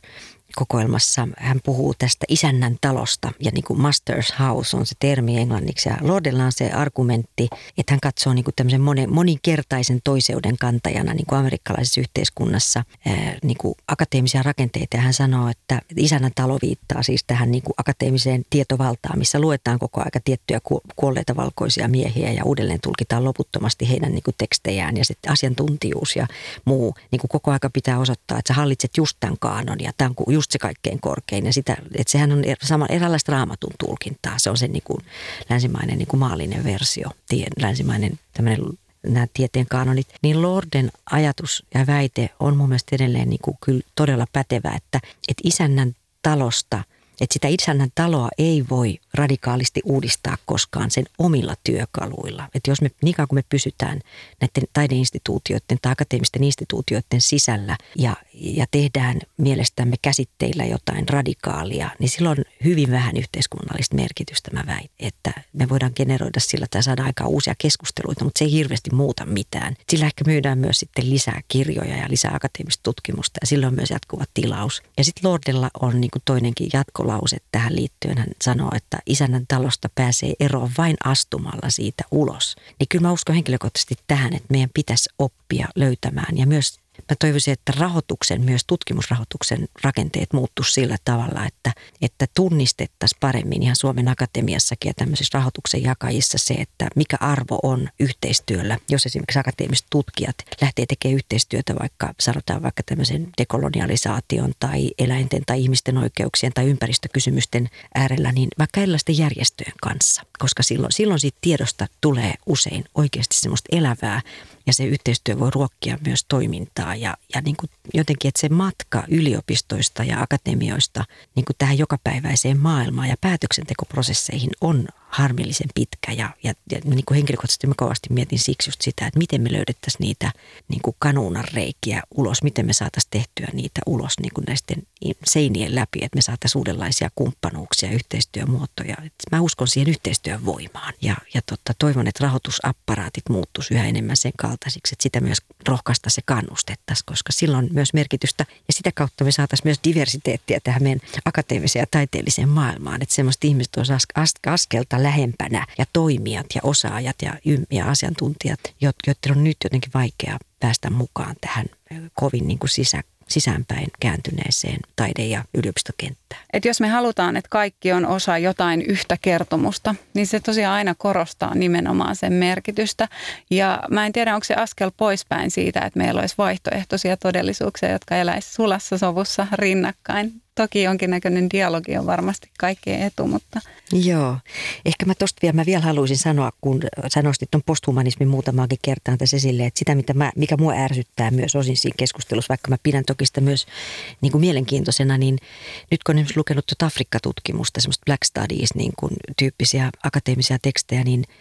kokoelmassa hän puhuu tästä isännän talosta ja niin kuin master's house on se termi englanniksi. Ja Lordella on se argumentti, että hän katsoo niin kuin tämmöisen monen, moninkertaisen toiseuden kantajana niin kuin amerikkalaisessa yhteiskunnassa niin kuin akateemisia rakenteita. Ja hän sanoo, että isännän talo viittaa siis tähän niin kuin akateemiseen tietovaltaan, missä luetaan koko aika tiettyjä kuolleita valkoisia miehiä ja uudelleen tulkitaan loputtomasti heidän niin kuin tekstejään ja sitten asiantuntijuus ja muu. Niin kuin koko aika pitää osoittaa, että sä hallitset just tämän kaanon ja tämä on just se kaikkein korkein. Ja sitä, että sehän on er, sama, eräänlaista raamatun tulkintaa. Se on se niin kuin länsimainen niin kuin maallinen versio, tie, länsimainen tämmöinen nämä tieteen kanonit, niin Lorden ajatus ja väite on mun mielestä edelleen niin kuin kyllä todella pätevä, että, että isännän talosta – että sitä isännän taloa ei voi radikaalisti uudistaa koskaan sen omilla työkaluilla. Että jos me, niin kauan kuin me pysytään näiden taideinstituutioiden tai akateemisten instituutioiden sisällä ja, ja tehdään mielestämme käsitteillä jotain radikaalia, niin silloin hyvin vähän yhteiskunnallista merkitystä mä väitän. Että me voidaan generoida sillä tai saada aikaan uusia keskusteluita, mutta se ei hirveästi muuta mitään. Sillä ehkä myydään myös sitten lisää kirjoja ja lisää akateemista tutkimusta ja silloin myös jatkuva tilaus. Ja sitten Lordella on niin kuin toinenkin jatko lause tähän liittyen. Hän sanoo, että isännän talosta pääsee eroon vain astumalla siitä ulos. Niin kyllä mä uskon henkilökohtaisesti tähän, että meidän pitäisi oppia löytämään ja myös Mä toivoisin, että rahoituksen, myös tutkimusrahoituksen rakenteet muuttuisi sillä tavalla, että, että tunnistettaisiin paremmin ihan Suomen Akatemiassakin ja tämmöisissä rahoituksen jakajissa se, että mikä arvo on yhteistyöllä. Jos esimerkiksi akateemiset tutkijat lähtee tekemään yhteistyötä vaikka, sanotaan vaikka tämmöisen dekolonialisaation tai eläinten tai ihmisten oikeuksien tai ympäristökysymysten äärellä, niin vaikka erilaisten järjestöjen kanssa, koska silloin, silloin siitä tiedosta tulee usein oikeasti semmoista elävää ja se yhteistyö voi ruokkia myös toimintaa ja, ja niin kuin jotenkin, että se matka yliopistoista ja akatemioista niin kuin tähän jokapäiväiseen maailmaan ja päätöksentekoprosesseihin on harmillisen pitkä ja, ja, ja niin kuin henkilökohtaisesti mä kovasti mietin siksi just sitä, että miten me löydettäisiin niitä niin kuin kanuunan reikiä ulos, miten me saataisiin tehtyä niitä ulos niin kuin näisten seinien läpi, että me saataisiin uudenlaisia kumppanuuksia, yhteistyömuotoja. Et mä uskon siihen yhteistyön voimaan ja, ja totta, toivon, että rahoitusapparaatit muuttuisi yhä enemmän sen kaltaisiksi, että sitä myös rohkaista se kannustettaisiin, koska silloin myös merkitystä ja sitä kautta me saataisiin myös diversiteettiä tähän meidän akateemiseen ja taiteelliseen maailmaan, että semmoista ihmiset olisi askelta lähempänä ja toimijat ja osaajat ja, ja asiantuntijat, joiden on nyt jotenkin vaikea päästä mukaan tähän kovin niin kuin sisä, sisäänpäin kääntyneeseen taide- ja yliopistokenttään. Et jos me halutaan, että kaikki on osa jotain yhtä kertomusta, niin se tosiaan aina korostaa nimenomaan sen merkitystä. Ja mä en tiedä, onko se askel poispäin siitä, että meillä olisi vaihtoehtoisia todellisuuksia, jotka eläisivät sulassa sovussa rinnakkain toki jonkinnäköinen dialogi on varmasti kaikkien etu, mutta... Joo. Ehkä mä tosta vielä, mä vielä haluaisin sanoa, kun sä nostit tuon posthumanismin muutamaakin kertaan tässä esille, että sitä, mitä mä, mikä mua ärsyttää myös osin siinä keskustelussa, vaikka mä pidän toki sitä myös niin kuin mielenkiintoisena, niin nyt kun olen lukenut tuota Afrikka-tutkimusta, semmoista Black Studies niin kuin akateemisia tekstejä, niin –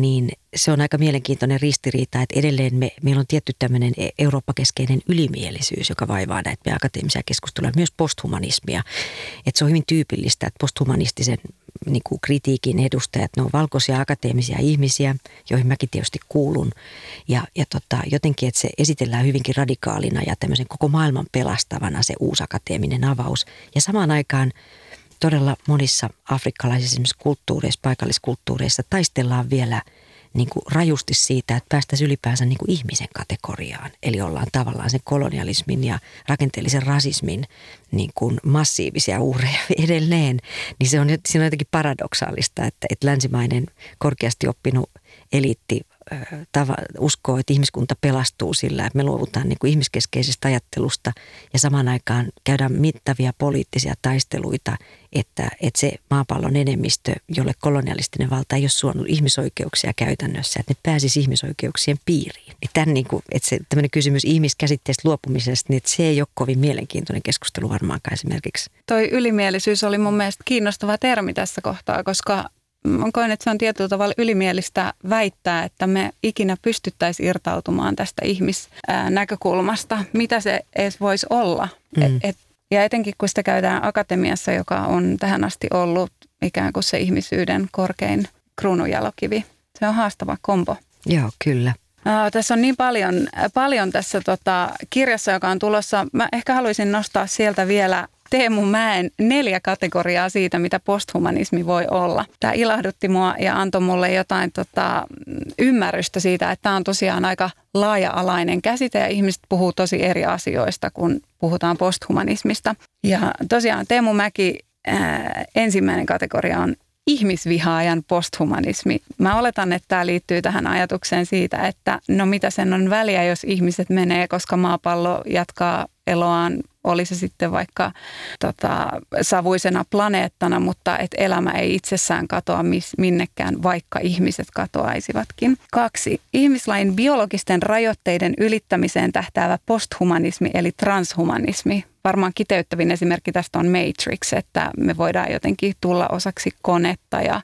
niin se on aika mielenkiintoinen ristiriita, että edelleen me, meillä on tietty tämmöinen e- Eurooppa-keskeinen ylimielisyys, joka vaivaa näitä meidän akateemisia keskusteluja, myös posthumanismia. Että se on hyvin tyypillistä, että posthumanistisen niin kuin kritiikin edustajat, ne on valkoisia akateemisia ihmisiä, joihin mäkin tietysti kuulun. Ja, ja tota, jotenkin, että se esitellään hyvinkin radikaalina ja tämmöisen koko maailman pelastavana se uusi akateeminen avaus. Ja samaan aikaan – todella monissa afrikkalaisissa kulttuureissa, paikalliskulttuureissa taistellaan vielä niin kuin rajusti siitä, että päästäisiin ylipäänsä niin kuin ihmisen kategoriaan. Eli ollaan tavallaan sen kolonialismin ja rakenteellisen rasismin niin kuin massiivisia uhreja edelleen. Niin se on, siinä on jotenkin paradoksaalista, että, että länsimainen korkeasti oppinut eliitti tava, uskoo, että ihmiskunta pelastuu sillä, että me luovutaan niin kuin ihmiskeskeisestä ajattelusta ja samaan aikaan käydään mittavia poliittisia taisteluita, että, että se maapallon enemmistö, jolle kolonialistinen valta ei ole suonut ihmisoikeuksia käytännössä, että ne pääsisi ihmisoikeuksien piiriin. Niin tämän, niin kuin, että se, tämmöinen kysymys ihmiskäsitteestä luopumisesta, niin että se ei ole kovin mielenkiintoinen keskustelu varmaankaan esimerkiksi. Toi ylimielisyys oli mun mielestä kiinnostava termi tässä kohtaa, koska mä koen, että se on tietyllä tavalla ylimielistä väittää, että me ikinä pystyttäisiin irtautumaan tästä ihmisnäkökulmasta. Mitä se edes voisi olla? Mm. Et, et, ja etenkin kun sitä käydään akatemiassa, joka on tähän asti ollut ikään kuin se ihmisyyden korkein kruununjalokivi. Se on haastava kombo. Joo, kyllä. Uh, tässä on niin paljon, paljon tässä tota, kirjassa, joka on tulossa. Mä ehkä haluaisin nostaa sieltä vielä Teemu Mäen neljä kategoriaa siitä, mitä posthumanismi voi olla. Tämä ilahdutti mua ja antoi mulle jotain tota, ymmärrystä siitä, että tämä on tosiaan aika laaja-alainen käsite ja ihmiset puhuu tosi eri asioista, kun puhutaan posthumanismista. Ja tosiaan Teemu Mäki ää, ensimmäinen kategoria on ihmisvihaajan posthumanismi. Mä oletan, että tämä liittyy tähän ajatukseen siitä, että no mitä sen on väliä, jos ihmiset menee, koska maapallo jatkaa eloaan oli se sitten vaikka tota, savuisena planeettana, mutta että elämä ei itsessään katoa mis, minnekään, vaikka ihmiset katoaisivatkin. Kaksi. Ihmislain biologisten rajoitteiden ylittämiseen tähtäävä posthumanismi eli transhumanismi. Varmaan kiteyttävin esimerkki tästä on Matrix, että me voidaan jotenkin tulla osaksi konetta ja,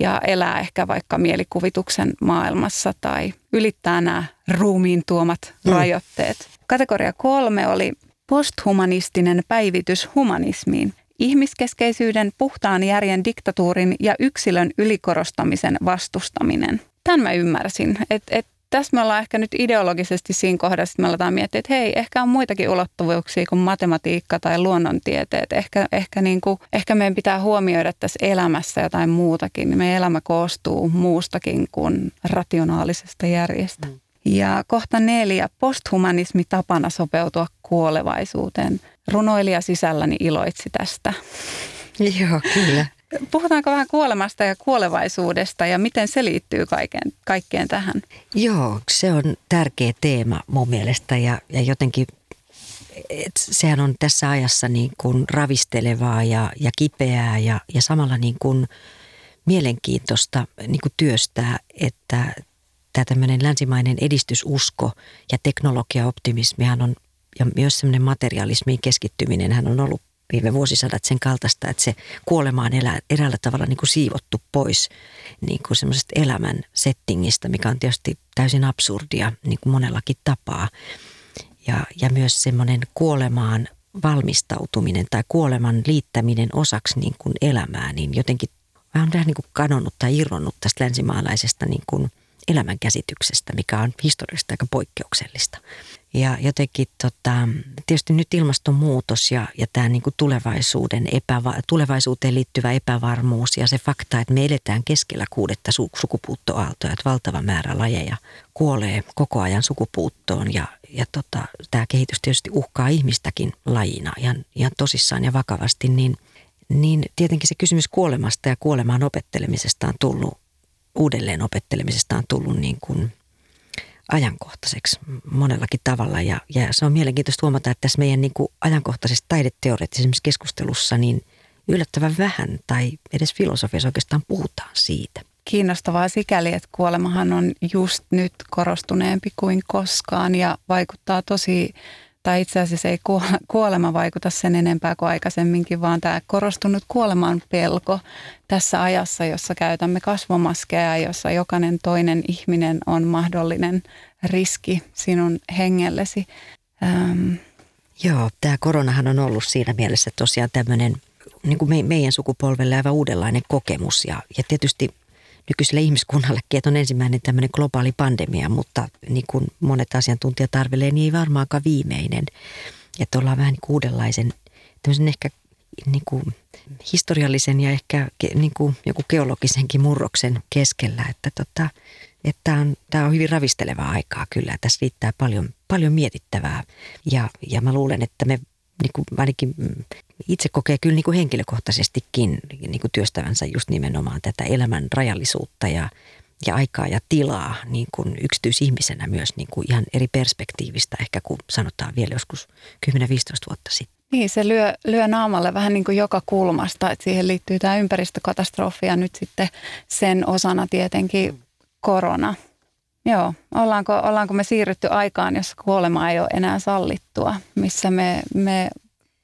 ja elää ehkä vaikka mielikuvituksen maailmassa tai ylittää nämä ruumiin tuomat mm. rajoitteet. Kategoria kolme oli posthumanistinen päivitys humanismiin. Ihmiskeskeisyyden, puhtaan järjen diktatuurin ja yksilön ylikorostamisen vastustaminen. Tämän mä ymmärsin, että et tässä me ollaan ehkä nyt ideologisesti siinä kohdassa, että me aletaan miettiä, että hei, ehkä on muitakin ulottuvuuksia kuin matematiikka tai luonnontieteet. Ehkä, ehkä, niin kuin, ehkä meidän pitää huomioida tässä elämässä jotain muutakin. Meidän elämä koostuu muustakin kuin rationaalisesta järjestä. Mm. Ja kohta neljä, posthumanismi tapana sopeutua kuolevaisuuteen. Runoilija sisälläni iloitsi tästä. Joo, kyllä. Puhutaanko vähän kuolemasta ja kuolevaisuudesta ja miten se liittyy kaikkeen, kaikkeen tähän? Joo, se on tärkeä teema mun mielestä ja, ja jotenkin et sehän on tässä ajassa niin kuin ravistelevaa ja, ja kipeää ja, ja samalla niin kuin mielenkiintoista niin kuin työstää, että tämä tämmöinen länsimainen edistysusko ja teknologiaoptimismihan on, ja myös semmoinen materialismiin keskittyminen, hän on ollut viime vuosisadat sen kaltaista, että se kuolema on elä, eräällä tavalla niin kuin siivottu pois niin kuin semmoisesta elämän settingistä, mikä on tietysti täysin absurdia niin kuin monellakin tapaa. Ja, ja myös semmoinen kuolemaan valmistautuminen tai kuoleman liittäminen osaksi niin kuin elämää, niin jotenkin vähän niin kuin kadonnut tai irronnut tästä länsimaalaisesta niin kuin – elämänkäsityksestä, mikä on historiallista aika poikkeuksellista. Ja jotenkin tota, tietysti nyt ilmastonmuutos ja, ja tämä niin kuin tulevaisuuden epäva, tulevaisuuteen liittyvä epävarmuus ja se fakta, että me eletään keskellä kuudetta su- sukupuuttoaaltoa, että valtava määrä lajeja kuolee koko ajan sukupuuttoon ja, ja tota, tämä kehitys tietysti uhkaa ihmistäkin lajina ihan, ihan tosissaan ja vakavasti, niin, niin tietenkin se kysymys kuolemasta ja kuolemaan opettelemisesta on tullut uudelleen opettelemisesta on tullut niin kuin ajankohtaiseksi monellakin tavalla. Ja, ja se on mielenkiintoista huomata, että tässä meidän niin kuin ajankohtaisessa taideteoreettisessa keskustelussa niin yllättävän vähän tai edes filosofiassa oikeastaan puhutaan siitä. Kiinnostavaa sikäli, että kuolemahan on just nyt korostuneempi kuin koskaan ja vaikuttaa tosi tai itse asiassa ei kuolema vaikuta sen enempää kuin aikaisemminkin, vaan tämä korostunut kuoleman pelko tässä ajassa, jossa käytämme kasvomaskeja, jossa jokainen toinen ihminen on mahdollinen riski sinun hengellesi. Ähm. Joo, tämä koronahan on ollut siinä mielessä tosiaan tämmöinen niin kuin me, meidän sukupolvelle aivan uudenlainen kokemus ja, ja tietysti nykyiselle ihmiskunnallekin, että on ensimmäinen tämmöinen globaali pandemia, mutta niin kuin monet asiantuntijat arvelee, niin ei varmaankaan viimeinen. Että ollaan vähän niin uudenlaisen, tämmöisen ehkä niin kuin historiallisen ja ehkä niin kuin joku geologisenkin murroksen keskellä, että tota, että tämä on, tämä on hyvin ravistelevaa aikaa kyllä. Tässä riittää paljon, paljon mietittävää ja, ja mä luulen, että me niin kuin ainakin itse kokee kyllä niin kuin henkilökohtaisestikin niin kuin työstävänsä just nimenomaan tätä elämän rajallisuutta ja, ja aikaa ja tilaa niin kuin yksityisihmisenä myös niin kuin ihan eri perspektiivistä ehkä kuin sanotaan vielä joskus 10-15 vuotta sitten. Niin, se lyö, lyö naamalle vähän niin kuin joka kulmasta, että siihen liittyy tämä ympäristökatastrofi ja nyt sitten sen osana tietenkin korona. Joo, ollaanko, ollaanko me siirrytty aikaan, jossa kuolema ei ole enää sallittua, missä me, me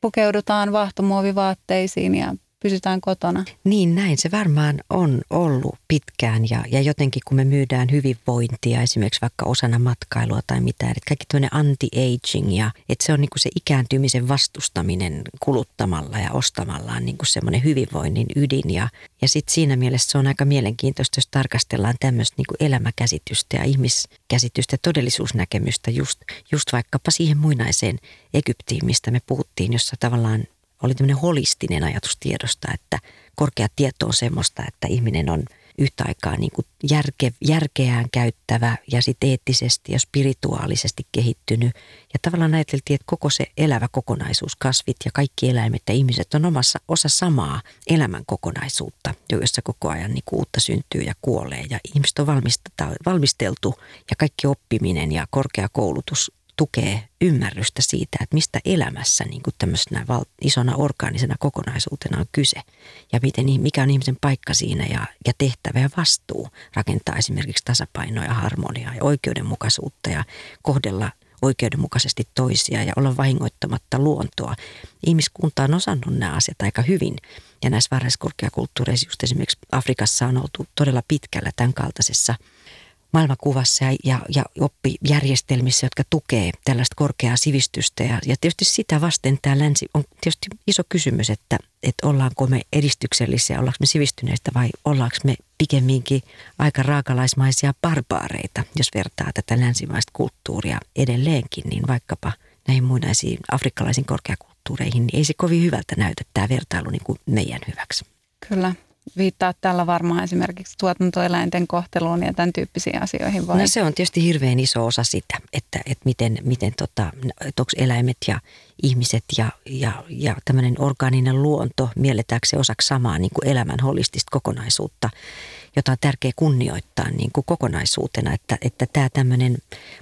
pukeudutaan vahtomuovivaatteisiin ja pysytään kotona. Niin näin se varmaan on ollut pitkään ja, ja jotenkin kun me myydään hyvinvointia esimerkiksi vaikka osana matkailua tai mitään, että kaikki tämmöinen anti-aging ja että se on niin kuin se ikääntymisen vastustaminen kuluttamalla ja ostamalla on niin kuin semmoinen hyvinvoinnin ydin ja, ja sitten siinä mielessä se on aika mielenkiintoista, jos tarkastellaan tämmöistä niin elämäkäsitystä ja ihmiskäsitystä ja todellisuusnäkemystä just, just vaikkapa siihen muinaiseen Egyptiin, mistä me puhuttiin, jossa tavallaan oli tämmöinen holistinen ajatus tiedosta, että korkea tieto on semmoista, että ihminen on yhtä aikaa niin kuin järke, järkeään käyttävä ja sitten eettisesti ja spirituaalisesti kehittynyt. Ja tavallaan ajateltiin, että koko se elävä kokonaisuus, kasvit ja kaikki eläimet ja ihmiset on omassa osa samaa elämän kokonaisuutta, jossa koko ajan niin kuin uutta syntyy ja kuolee. Ja ihmiset on valmisteltu ja kaikki oppiminen ja korkeakoulutus tukee ymmärrystä siitä, että mistä elämässä niin kuin tämmöisenä val- isona orgaanisena kokonaisuutena on kyse. Ja miten, mikä on ihmisen paikka siinä ja, ja tehtävä ja vastuu rakentaa esimerkiksi tasapainoa ja harmoniaa ja oikeudenmukaisuutta ja kohdella oikeudenmukaisesti toisia ja olla vahingoittamatta luontoa. Ihmiskunta on osannut nämä asiat aika hyvin. Ja näissä varhaiskorkeakulttuureissa, just esimerkiksi Afrikassa on oltu todella pitkällä tämän kaltaisessa – maailmankuvassa ja, ja, oppijärjestelmissä, jotka tukee tällaista korkeaa sivistystä. Ja, ja tietysti sitä vasten tämä länsi on tietysti iso kysymys, että, että ollaanko me edistyksellisiä, ollaanko me sivistyneistä vai ollaanko me pikemminkin aika raakalaismaisia barbaareita, jos vertaa tätä länsimaista kulttuuria edelleenkin, niin vaikkapa näihin muinaisiin afrikkalaisiin korkeakulttuureihin, niin ei se kovin hyvältä näytä tämä vertailu niin kuin meidän hyväksi. Kyllä viittaa tällä varmaan esimerkiksi tuotantoeläinten kohteluun ja tämän tyyppisiin asioihin vai? No se on tietysti hirveän iso osa sitä, että, että miten, miten tota, onko eläimet ja ihmiset ja, ja, ja tämmöinen orgaaninen luonto mielletäänkö se osaksi samaa niin kuin elämän holistista kokonaisuutta jota on tärkeää kunnioittaa niin kuin kokonaisuutena. Että, että tämä tämmöinen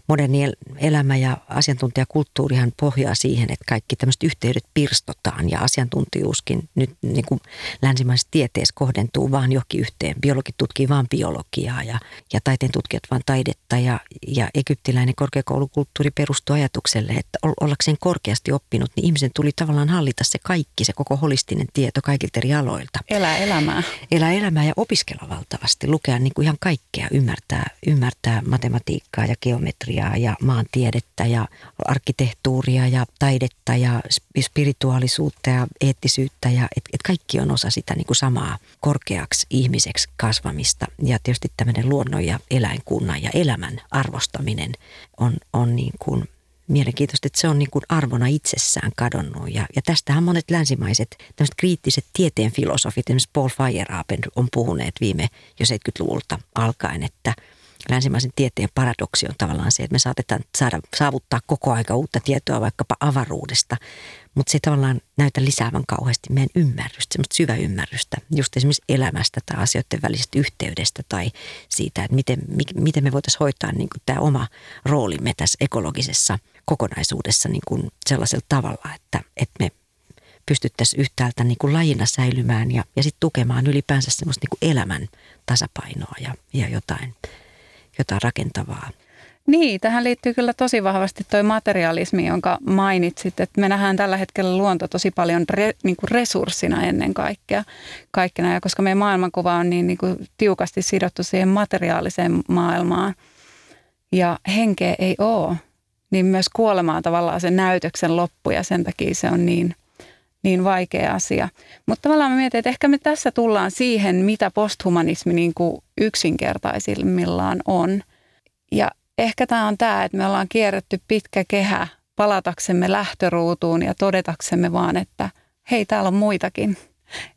moderni elämä ja asiantuntijakulttuurihan pohjaa siihen, että kaikki tämmöiset yhteydet pirstotaan ja asiantuntijuuskin nyt niin kuin länsimaisessa tieteessä kohdentuu vaan johonkin yhteen. Biologit tutkii vaan biologiaa ja, ja taiteen tutkijat vaan taidetta ja, ja egyptiläinen korkeakoulukulttuuri perustuu ajatukselle, että ollakseen korkeasti oppinut, niin ihmisen tuli tavallaan hallita se kaikki, se koko holistinen tieto kaikilta eri aloilta. Elää elämää. Elää elämää ja opiskella valta valtavasti, lukea niin kuin ihan kaikkea, ymmärtää, ymmärtää matematiikkaa ja geometriaa ja maantiedettä ja arkkitehtuuria ja taidetta ja spirituaalisuutta ja eettisyyttä ja et, et kaikki on osa sitä niin kuin samaa korkeaksi ihmiseksi kasvamista. Ja tietysti tämmöinen luonnon ja eläinkunnan ja elämän arvostaminen on, on niin kuin mielenkiintoista, että se on niin kuin arvona itsessään kadonnut. Ja, ja tästähän monet länsimaiset tämmöiset kriittiset tieteen filosofit, esimerkiksi Paul Feyerabend on puhuneet viime jo 70-luvulta alkaen, että länsimaisen tieteen paradoksi on tavallaan se, että me saatetaan saada, saavuttaa koko aika uutta tietoa vaikkapa avaruudesta, mutta se tavallaan näytä lisäävän kauheasti meidän ymmärrystä, semmoista syvä ymmärrystä, just esimerkiksi elämästä tai asioiden välisestä yhteydestä tai siitä, että miten, miten me voitaisiin hoitaa niin tämä oma roolimme tässä ekologisessa kokonaisuudessa niin kuin sellaisella tavalla, että, että me pystyttäisiin yhtäältä niin kuin lajina säilymään ja, ja sitten tukemaan ylipäänsä semmoista niin kuin elämän tasapainoa ja, ja jotain, jotain rakentavaa. Niin, tähän liittyy kyllä tosi vahvasti tuo materialismi, jonka mainitsit, että me nähdään tällä hetkellä luonto tosi paljon re, niin kuin resurssina ennen kaikkea. Kaikkena, ja koska meidän maailmankuva on niin, niin kuin tiukasti sidottu siihen materiaaliseen maailmaan ja henkeä ei ole, niin myös kuolema on tavallaan sen näytöksen loppu ja sen takia se on niin, niin vaikea asia. Mutta tavallaan mä mietin, että ehkä me tässä tullaan siihen, mitä posthumanismi niin kuin yksinkertaisimmillaan on. Ja ehkä tämä on tämä, että me ollaan kierretty pitkä kehä palataksemme lähtöruutuun ja todetaksemme vaan, että hei, täällä on muitakin.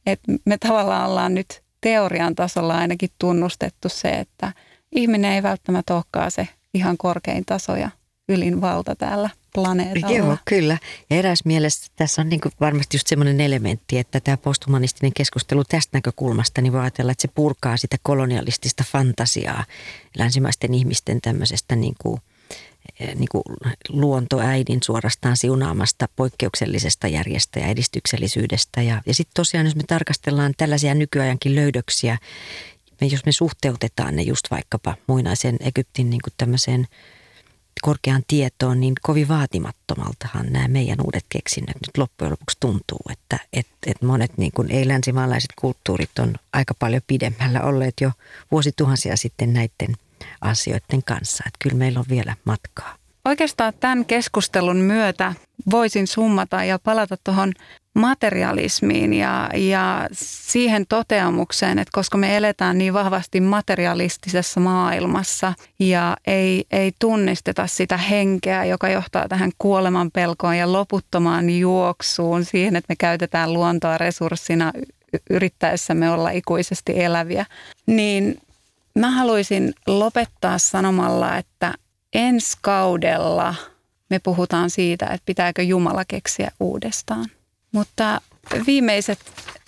Et me tavallaan ollaan nyt teorian tasolla ainakin tunnustettu se, että ihminen ei välttämättä olekaan se ihan korkein taso ja ylin valta täällä planeetalla. Joo, kyllä. Ja eräs mielessä tässä on niin varmasti just semmoinen elementti, että tämä posthumanistinen keskustelu tästä näkökulmasta, niin voi ajatella, että se purkaa sitä kolonialistista fantasiaa länsimaisten ihmisten tämmöisestä niin kuin, eh, niin kuin luontoäidin suorastaan siunaamasta poikkeuksellisesta järjestä ja edistyksellisyydestä. Ja, ja sitten tosiaan, jos me tarkastellaan tällaisia nykyajankin löydöksiä, me, jos me suhteutetaan ne just vaikkapa muinaisen Egyptin niin kuin tämmöiseen – korkeaan tietoon, niin kovin vaatimattomaltahan nämä meidän uudet keksinnöt nyt loppujen lopuksi tuntuu, että et, et monet niin kuin ei-länsimaalaiset kulttuurit on aika paljon pidemmällä olleet jo vuosituhansia sitten näiden asioiden kanssa. Että kyllä meillä on vielä matkaa. Oikeastaan tämän keskustelun myötä voisin summata ja palata tuohon materialismiin ja, ja siihen toteamukseen, että koska me eletään niin vahvasti materialistisessa maailmassa ja ei, ei tunnisteta sitä henkeä, joka johtaa tähän kuoleman pelkoon ja loputtomaan juoksuun siihen, että me käytetään luontoa resurssina yrittäessämme olla ikuisesti eläviä, niin mä haluaisin lopettaa sanomalla, että ensi kaudella me puhutaan siitä, että pitääkö Jumala keksiä uudestaan. Mutta viimeiset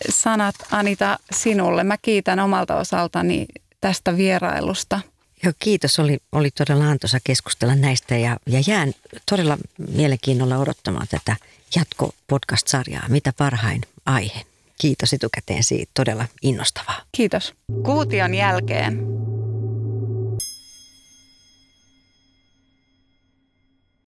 sanat Anita sinulle. Mä kiitän omalta osaltani tästä vierailusta. Joo, kiitos. Oli, oli todella antoisa keskustella näistä ja, ja jään todella mielenkiinnolla odottamaan tätä jatko-podcast-sarjaa. Mitä parhain aihe. Kiitos etukäteen siitä. Todella innostavaa. Kiitos. Kuution jälkeen